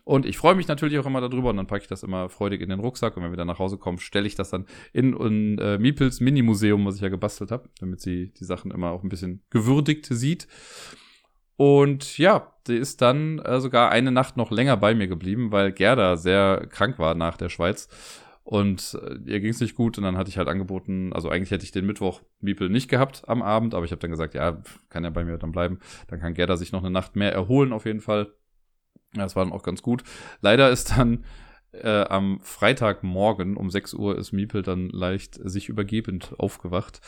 Und ich freue mich natürlich auch immer darüber und dann packe ich das immer freudig in den Rucksack und wenn wir dann nach Hause kommen, stelle ich das dann in, in äh, Miepels Mini-Museum, was ich ja gebastelt habe, damit sie die Sachen immer auch ein bisschen gewürdigt sieht. Und ja, die ist dann äh, sogar eine Nacht noch länger bei mir geblieben, weil Gerda sehr krank war nach der Schweiz. Und äh, ihr ging es nicht gut und dann hatte ich halt angeboten, also eigentlich hätte ich den Mittwoch Miepel nicht gehabt am Abend, aber ich habe dann gesagt, ja, kann ja bei mir dann bleiben. Dann kann Gerda sich noch eine Nacht mehr erholen auf jeden Fall. Ja, das war dann auch ganz gut. Leider ist dann Äh, am Freitagmorgen um 6 Uhr ist Miepel dann leicht sich übergebend aufgewacht.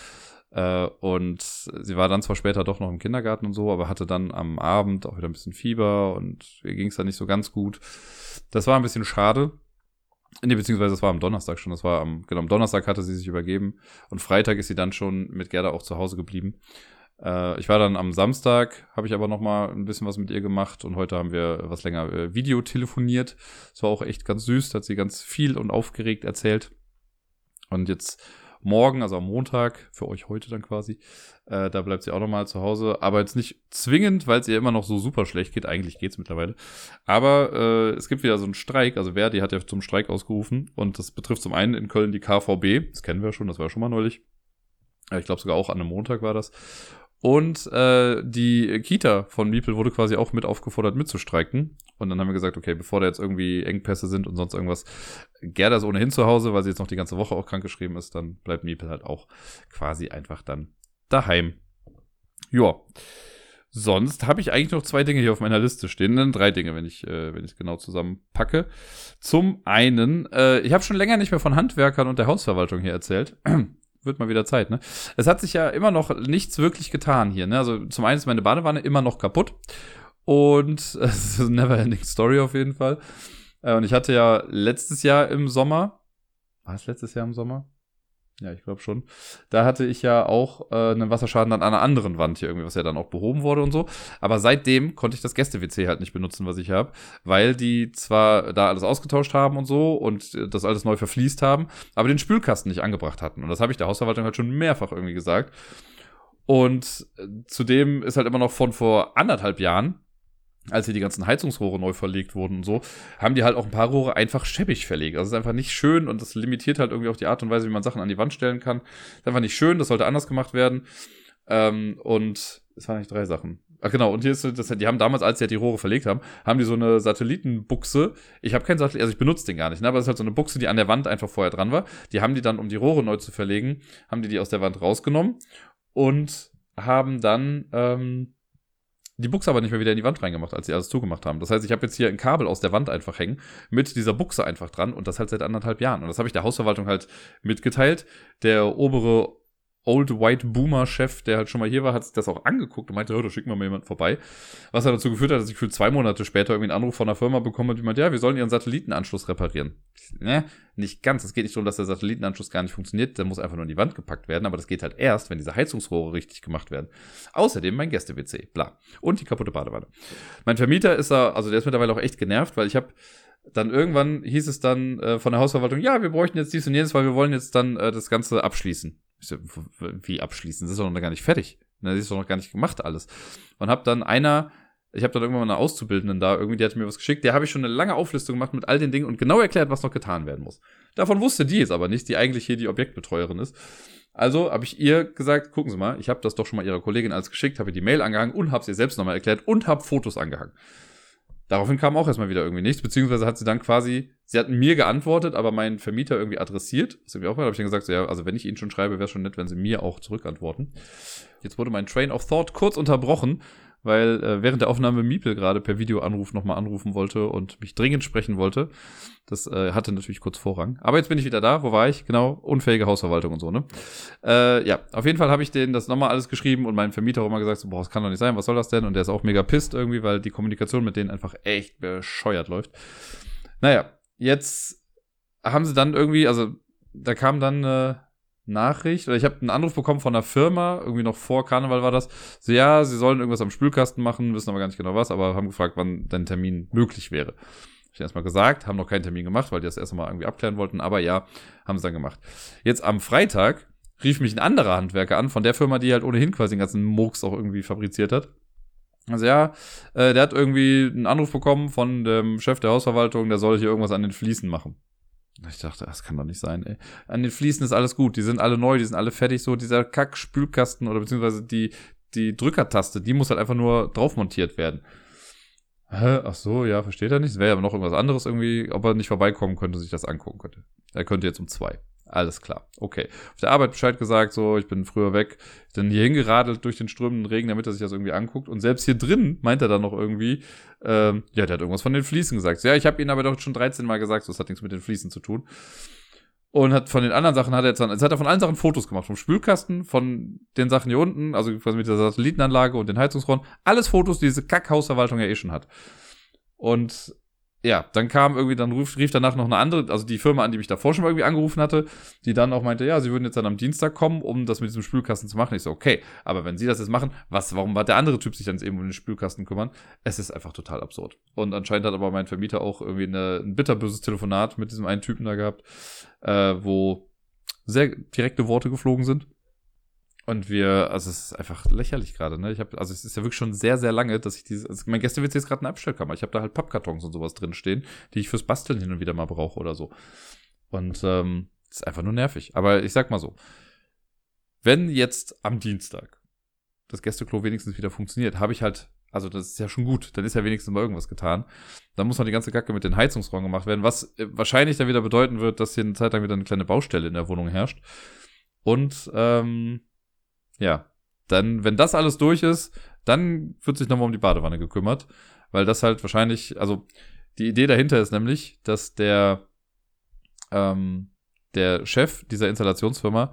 Äh, und sie war dann zwar später doch noch im Kindergarten und so, aber hatte dann am Abend auch wieder ein bisschen Fieber und ihr ging es dann nicht so ganz gut. Das war ein bisschen schade. Nee, beziehungsweise das war am Donnerstag schon. Das war am, genau, am Donnerstag hatte sie sich übergeben. Und Freitag ist sie dann schon mit Gerda auch zu Hause geblieben. Äh, ich war dann am Samstag, habe ich aber noch mal ein bisschen was mit ihr gemacht. Und heute haben wir was länger äh, Video telefoniert. Das war auch echt ganz süß. Da hat sie ganz viel und aufgeregt erzählt. Und jetzt morgen, also am Montag, für euch heute dann quasi, äh, da bleibt sie auch nochmal zu Hause. Aber jetzt nicht zwingend, weil es ihr immer noch so super schlecht geht. Eigentlich geht's mittlerweile. Aber äh, es gibt wieder so einen Streik. Also Verdi hat ja zum Streik ausgerufen. Und das betrifft zum einen in Köln die KVB. Das kennen wir schon, das war schon mal neulich. Ich glaube sogar auch an einem Montag war das. Und äh, die Kita von Miepel wurde quasi auch mit aufgefordert mitzustreiken. Und dann haben wir gesagt, okay, bevor da jetzt irgendwie Engpässe sind und sonst irgendwas, Gerda ist ohnehin zu Hause, weil sie jetzt noch die ganze Woche auch krank geschrieben ist, dann bleibt Miepel halt auch quasi einfach dann daheim. Ja. Sonst habe ich eigentlich noch zwei Dinge hier auf meiner Liste stehen. Dann drei Dinge, wenn ich äh, wenn ich genau zusammenpacke. Zum einen, äh, ich habe schon länger nicht mehr von Handwerkern und der Hausverwaltung hier erzählt wird mal wieder Zeit, ne? Es hat sich ja immer noch nichts wirklich getan hier, ne? Also zum einen ist meine Badewanne immer noch kaputt und es ist eine never ending story auf jeden Fall. Äh, und ich hatte ja letztes Jahr im Sommer, war es letztes Jahr im Sommer? Ja, ich glaube schon. Da hatte ich ja auch äh, einen Wasserschaden an einer anderen Wand hier irgendwie, was ja dann auch behoben wurde und so. Aber seitdem konnte ich das Gäste-WC halt nicht benutzen, was ich habe, weil die zwar da alles ausgetauscht haben und so und das alles neu verfließt haben, aber den Spülkasten nicht angebracht hatten. Und das habe ich der Hausverwaltung halt schon mehrfach irgendwie gesagt. Und äh, zudem ist halt immer noch von vor anderthalb Jahren als hier die ganzen Heizungsrohre neu verlegt wurden und so, haben die halt auch ein paar Rohre einfach schäbig verlegt. Also es ist einfach nicht schön und das limitiert halt irgendwie auch die Art und Weise, wie man Sachen an die Wand stellen kann. ist einfach nicht schön, das sollte anders gemacht werden. Ähm, und es waren nicht drei Sachen. Ach genau, und hier ist das, die haben damals, als sie halt die Rohre verlegt haben, haben die so eine Satellitenbuchse. Ich habe keinen Satellit, also ich benutze den gar nicht, ne? aber es ist halt so eine Buchse, die an der Wand einfach vorher dran war. Die haben die dann, um die Rohre neu zu verlegen, haben die die aus der Wand rausgenommen und haben dann ähm, die Buchse aber nicht mehr wieder in die Wand reingemacht, als sie alles zugemacht haben. Das heißt, ich habe jetzt hier ein Kabel aus der Wand einfach hängen, mit dieser Buchse einfach dran und das halt seit anderthalb Jahren. Und das habe ich der Hausverwaltung halt mitgeteilt. Der obere Old White Boomer Chef, der halt schon mal hier war, hat sich das auch angeguckt und meinte, ja, da schicken wir mal jemanden vorbei. Was er dazu geführt hat, dass ich für zwei Monate später irgendwie einen Anruf von einer Firma bekomme, die meint, ja, wir sollen ihren Satellitenanschluss reparieren. Ne, nicht ganz. Es geht nicht darum, dass der Satellitenanschluss gar nicht funktioniert. Der muss einfach nur in die Wand gepackt werden. Aber das geht halt erst, wenn diese Heizungsrohre richtig gemacht werden. Außerdem mein Gäste-WC. Bla. Und die kaputte Badewanne. Mein Vermieter ist da, also der ist mittlerweile auch echt genervt, weil ich habe dann irgendwann hieß es dann äh, von der Hausverwaltung, ja, wir bräuchten jetzt dies und jenes, weil wir wollen jetzt dann äh, das Ganze abschließen. Ich so, wie abschließen? Das ist doch noch gar nicht fertig. Das ist doch noch gar nicht gemacht alles. Und hab dann einer, ich habe dann irgendwann mal eine Auszubildenden da, irgendwie, die hat mir was geschickt, der habe ich schon eine lange Auflistung gemacht mit all den Dingen und genau erklärt, was noch getan werden muss. Davon wusste die jetzt aber nicht, die eigentlich hier die Objektbetreuerin ist. Also habe ich ihr gesagt, gucken Sie mal, ich habe das doch schon mal Ihrer Kollegin als geschickt, habe die Mail angehangen und habe es ihr selbst nochmal erklärt und habe Fotos angehangen. Daraufhin kam auch erstmal wieder irgendwie nichts, beziehungsweise hat sie dann quasi, sie hat mir geantwortet, aber meinen Vermieter irgendwie adressiert. Das irgendwie auch mal, habe ich dann gesagt, so, ja, also wenn ich Ihnen schon schreibe, wäre schon nett, wenn Sie mir auch zurückantworten. Jetzt wurde mein Train of Thought kurz unterbrochen, weil äh, während der Aufnahme Miepel gerade per Videoanruf nochmal anrufen wollte und mich dringend sprechen wollte. Das äh, hatte natürlich kurz Vorrang. Aber jetzt bin ich wieder da. Wo war ich? Genau, unfähige Hausverwaltung und so, ne? Äh, ja, auf jeden Fall habe ich denen das nochmal alles geschrieben und meinem Vermieter auch immer gesagt, so, boah, das kann doch nicht sein, was soll das denn? Und der ist auch mega pisst irgendwie, weil die Kommunikation mit denen einfach echt bescheuert läuft. Naja, jetzt haben sie dann irgendwie, also da kam dann äh, Nachricht, oder ich habe einen Anruf bekommen von einer Firma, irgendwie noch vor Karneval war das. So, ja, sie sollen irgendwas am Spülkasten machen, wissen aber gar nicht genau was, aber haben gefragt, wann dein Termin möglich wäre. Hab ich erstmal gesagt, haben noch keinen Termin gemacht, weil die das erstmal irgendwie abklären wollten, aber ja, haben sie dann gemacht. Jetzt am Freitag rief mich ein anderer Handwerker an, von der Firma, die halt ohnehin quasi den ganzen Murks auch irgendwie fabriziert hat. Also ja, äh, der hat irgendwie einen Anruf bekommen von dem Chef der Hausverwaltung, der soll hier irgendwas an den Fliesen machen. Ich dachte, das kann doch nicht sein, ey. An den Fliesen ist alles gut, die sind alle neu, die sind alle fertig, so dieser Kack-Spülkasten oder beziehungsweise die, die Drückertaste, die muss halt einfach nur drauf montiert werden. Hä? Ach so, ja, versteht er nicht. Es wäre aber noch irgendwas anderes irgendwie, ob er nicht vorbeikommen könnte, sich das angucken könnte. Er könnte jetzt um zwei. Alles klar. Okay. Auf der Arbeit Bescheid gesagt, so, ich bin früher weg. Dann hier hingeradelt durch den strömenden Regen, damit er sich das irgendwie anguckt. Und selbst hier drin meint er dann noch irgendwie, ähm, ja, der hat irgendwas von den Fliesen gesagt. Ja, ich habe ihn aber doch schon 13 Mal gesagt, so, das hat nichts mit den Fliesen zu tun. Und hat von den anderen Sachen hat er jetzt dann, jetzt hat er von allen Sachen Fotos gemacht. Vom Spülkasten, von den Sachen hier unten, also quasi mit der Satellitenanlage und den Heizungsrohren. Alles Fotos, die diese Kackhausverwaltung ja eh schon hat. Und ja, dann kam irgendwie, dann rief, rief danach noch eine andere, also die Firma an, die mich davor schon mal irgendwie angerufen hatte, die dann auch meinte, ja, sie würden jetzt dann am Dienstag kommen, um das mit diesem Spülkasten zu machen. Ich so, okay, aber wenn sie das jetzt machen, was, warum war der andere Typ sich dann eben um den Spülkasten kümmern? Es ist einfach total absurd. Und anscheinend hat aber mein Vermieter auch irgendwie eine, ein bitterböses Telefonat mit diesem einen Typen da gehabt, äh, wo sehr direkte Worte geflogen sind. Und wir, also es ist einfach lächerlich gerade, ne? Ich habe, also es ist ja wirklich schon sehr, sehr lange, dass ich dieses, also mein Gästewitz jetzt gerade eine Abstellkammer. Ich habe da halt Pappkartons und sowas drin stehen, die ich fürs Basteln hin und wieder mal brauche oder so. Und ähm, ist einfach nur nervig. Aber ich sag mal so, wenn jetzt am Dienstag das Gästeklo wenigstens wieder funktioniert, habe ich halt, also das ist ja schon gut, dann ist ja wenigstens mal irgendwas getan. Dann muss noch die ganze Kacke mit den Heizungsrohren gemacht werden, was äh, wahrscheinlich dann wieder bedeuten wird, dass hier eine Zeit lang wieder eine kleine Baustelle in der Wohnung herrscht. Und ähm, ja, dann, wenn das alles durch ist, dann wird sich nochmal um die Badewanne gekümmert, weil das halt wahrscheinlich, also die Idee dahinter ist nämlich, dass der, ähm, der Chef dieser Installationsfirma,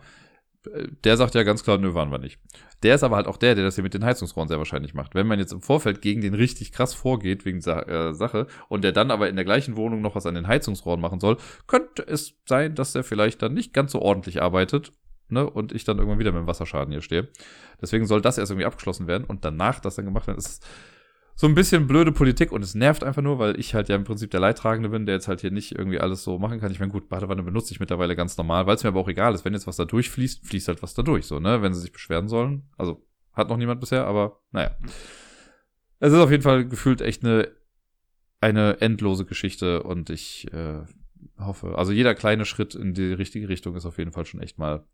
äh, der sagt ja ganz klar, nö, waren wir nicht. Der ist aber halt auch der, der das hier mit den Heizungsrohren sehr wahrscheinlich macht. Wenn man jetzt im Vorfeld gegen den richtig krass vorgeht, wegen Sa äh, Sache, und der dann aber in der gleichen Wohnung noch was an den Heizungsrohren machen soll, könnte es sein, dass er vielleicht dann nicht ganz so ordentlich arbeitet ne, und ich dann irgendwann wieder mit dem Wasserschaden hier stehe. Deswegen soll das erst irgendwie abgeschlossen werden und danach das dann gemacht werden. Es ist so ein bisschen blöde Politik und es nervt einfach nur, weil ich halt ja im Prinzip der Leidtragende bin, der jetzt halt hier nicht irgendwie alles so machen kann. Ich meine, gut, Badewanne benutze ich mittlerweile ganz normal, weil es mir aber auch egal ist. Wenn jetzt was da durchfließt, fließt halt was da durch, so, ne, wenn sie sich beschweren sollen. Also, hat noch niemand bisher, aber naja. Es ist auf jeden Fall gefühlt echt eine, eine endlose Geschichte und ich äh, hoffe, also jeder kleine Schritt in die richtige Richtung ist auf jeden Fall schon echt mal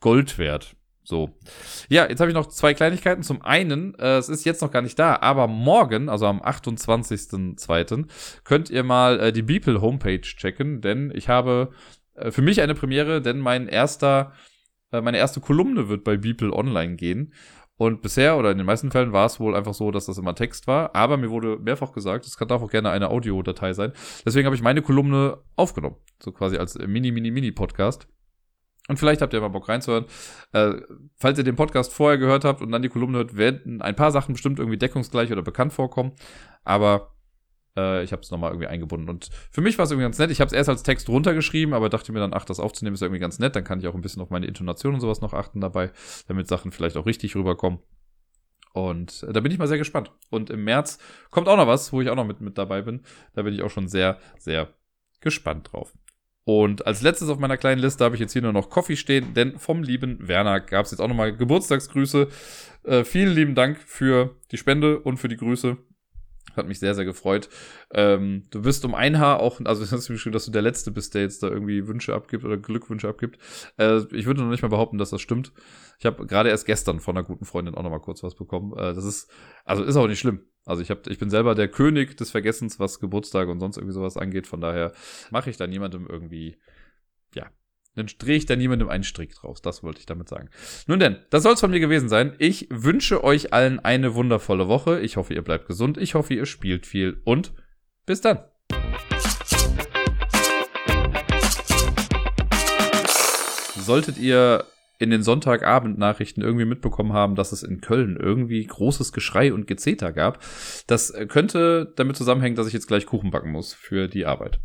Gold wert. So. Ja, jetzt habe ich noch zwei Kleinigkeiten. Zum einen, äh, es ist jetzt noch gar nicht da, aber morgen, also am 28.02., könnt ihr mal äh, die Beeple Homepage checken, denn ich habe äh, für mich eine Premiere, denn mein erster, äh, meine erste Kolumne wird bei Beeple online gehen. Und bisher oder in den meisten Fällen war es wohl einfach so, dass das immer Text war. Aber mir wurde mehrfach gesagt, es kann auch gerne eine Audiodatei sein. Deswegen habe ich meine Kolumne aufgenommen. So quasi als Mini, Mini, Mini-Podcast. Und vielleicht habt ihr mal Bock reinzuhören. Äh, falls ihr den Podcast vorher gehört habt und dann die Kolumne hört, werden ein paar Sachen bestimmt irgendwie deckungsgleich oder bekannt vorkommen. Aber äh, ich habe es nochmal irgendwie eingebunden. Und für mich war es irgendwie ganz nett. Ich habe es erst als Text runtergeschrieben, aber dachte mir dann, ach, das aufzunehmen ist irgendwie ganz nett. Dann kann ich auch ein bisschen auf meine Intonation und sowas noch achten dabei, damit Sachen vielleicht auch richtig rüberkommen. Und äh, da bin ich mal sehr gespannt. Und im März kommt auch noch was, wo ich auch noch mit, mit dabei bin. Da bin ich auch schon sehr, sehr gespannt drauf. Und als letztes auf meiner kleinen Liste habe ich jetzt hier nur noch Coffee stehen, denn vom lieben Werner gab es jetzt auch nochmal Geburtstagsgrüße. Äh, vielen lieben Dank für die Spende und für die Grüße. Hat mich sehr, sehr gefreut. Ähm, du bist um ein Haar auch, also hast du geschrieben, dass du der Letzte bist, der jetzt da irgendwie Wünsche abgibt oder Glückwünsche abgibt. Äh, ich würde noch nicht mal behaupten, dass das stimmt. Ich habe gerade erst gestern von einer guten Freundin auch noch mal kurz was bekommen. Äh, das ist, also ist auch nicht schlimm. Also ich, hab, ich bin selber der König des Vergessens, was Geburtstage und sonst irgendwie sowas angeht. Von daher mache ich da niemandem irgendwie, dann drehe ich da niemandem einen Strick draus. Das wollte ich damit sagen. Nun denn, das soll es von mir gewesen sein. Ich wünsche euch allen eine wundervolle Woche. Ich hoffe, ihr bleibt gesund. Ich hoffe, ihr spielt viel und bis dann. Solltet ihr in den Sonntagabend-Nachrichten irgendwie mitbekommen haben, dass es in Köln irgendwie großes Geschrei und Gezeter gab. Das könnte damit zusammenhängen, dass ich jetzt gleich Kuchen backen muss für die Arbeit.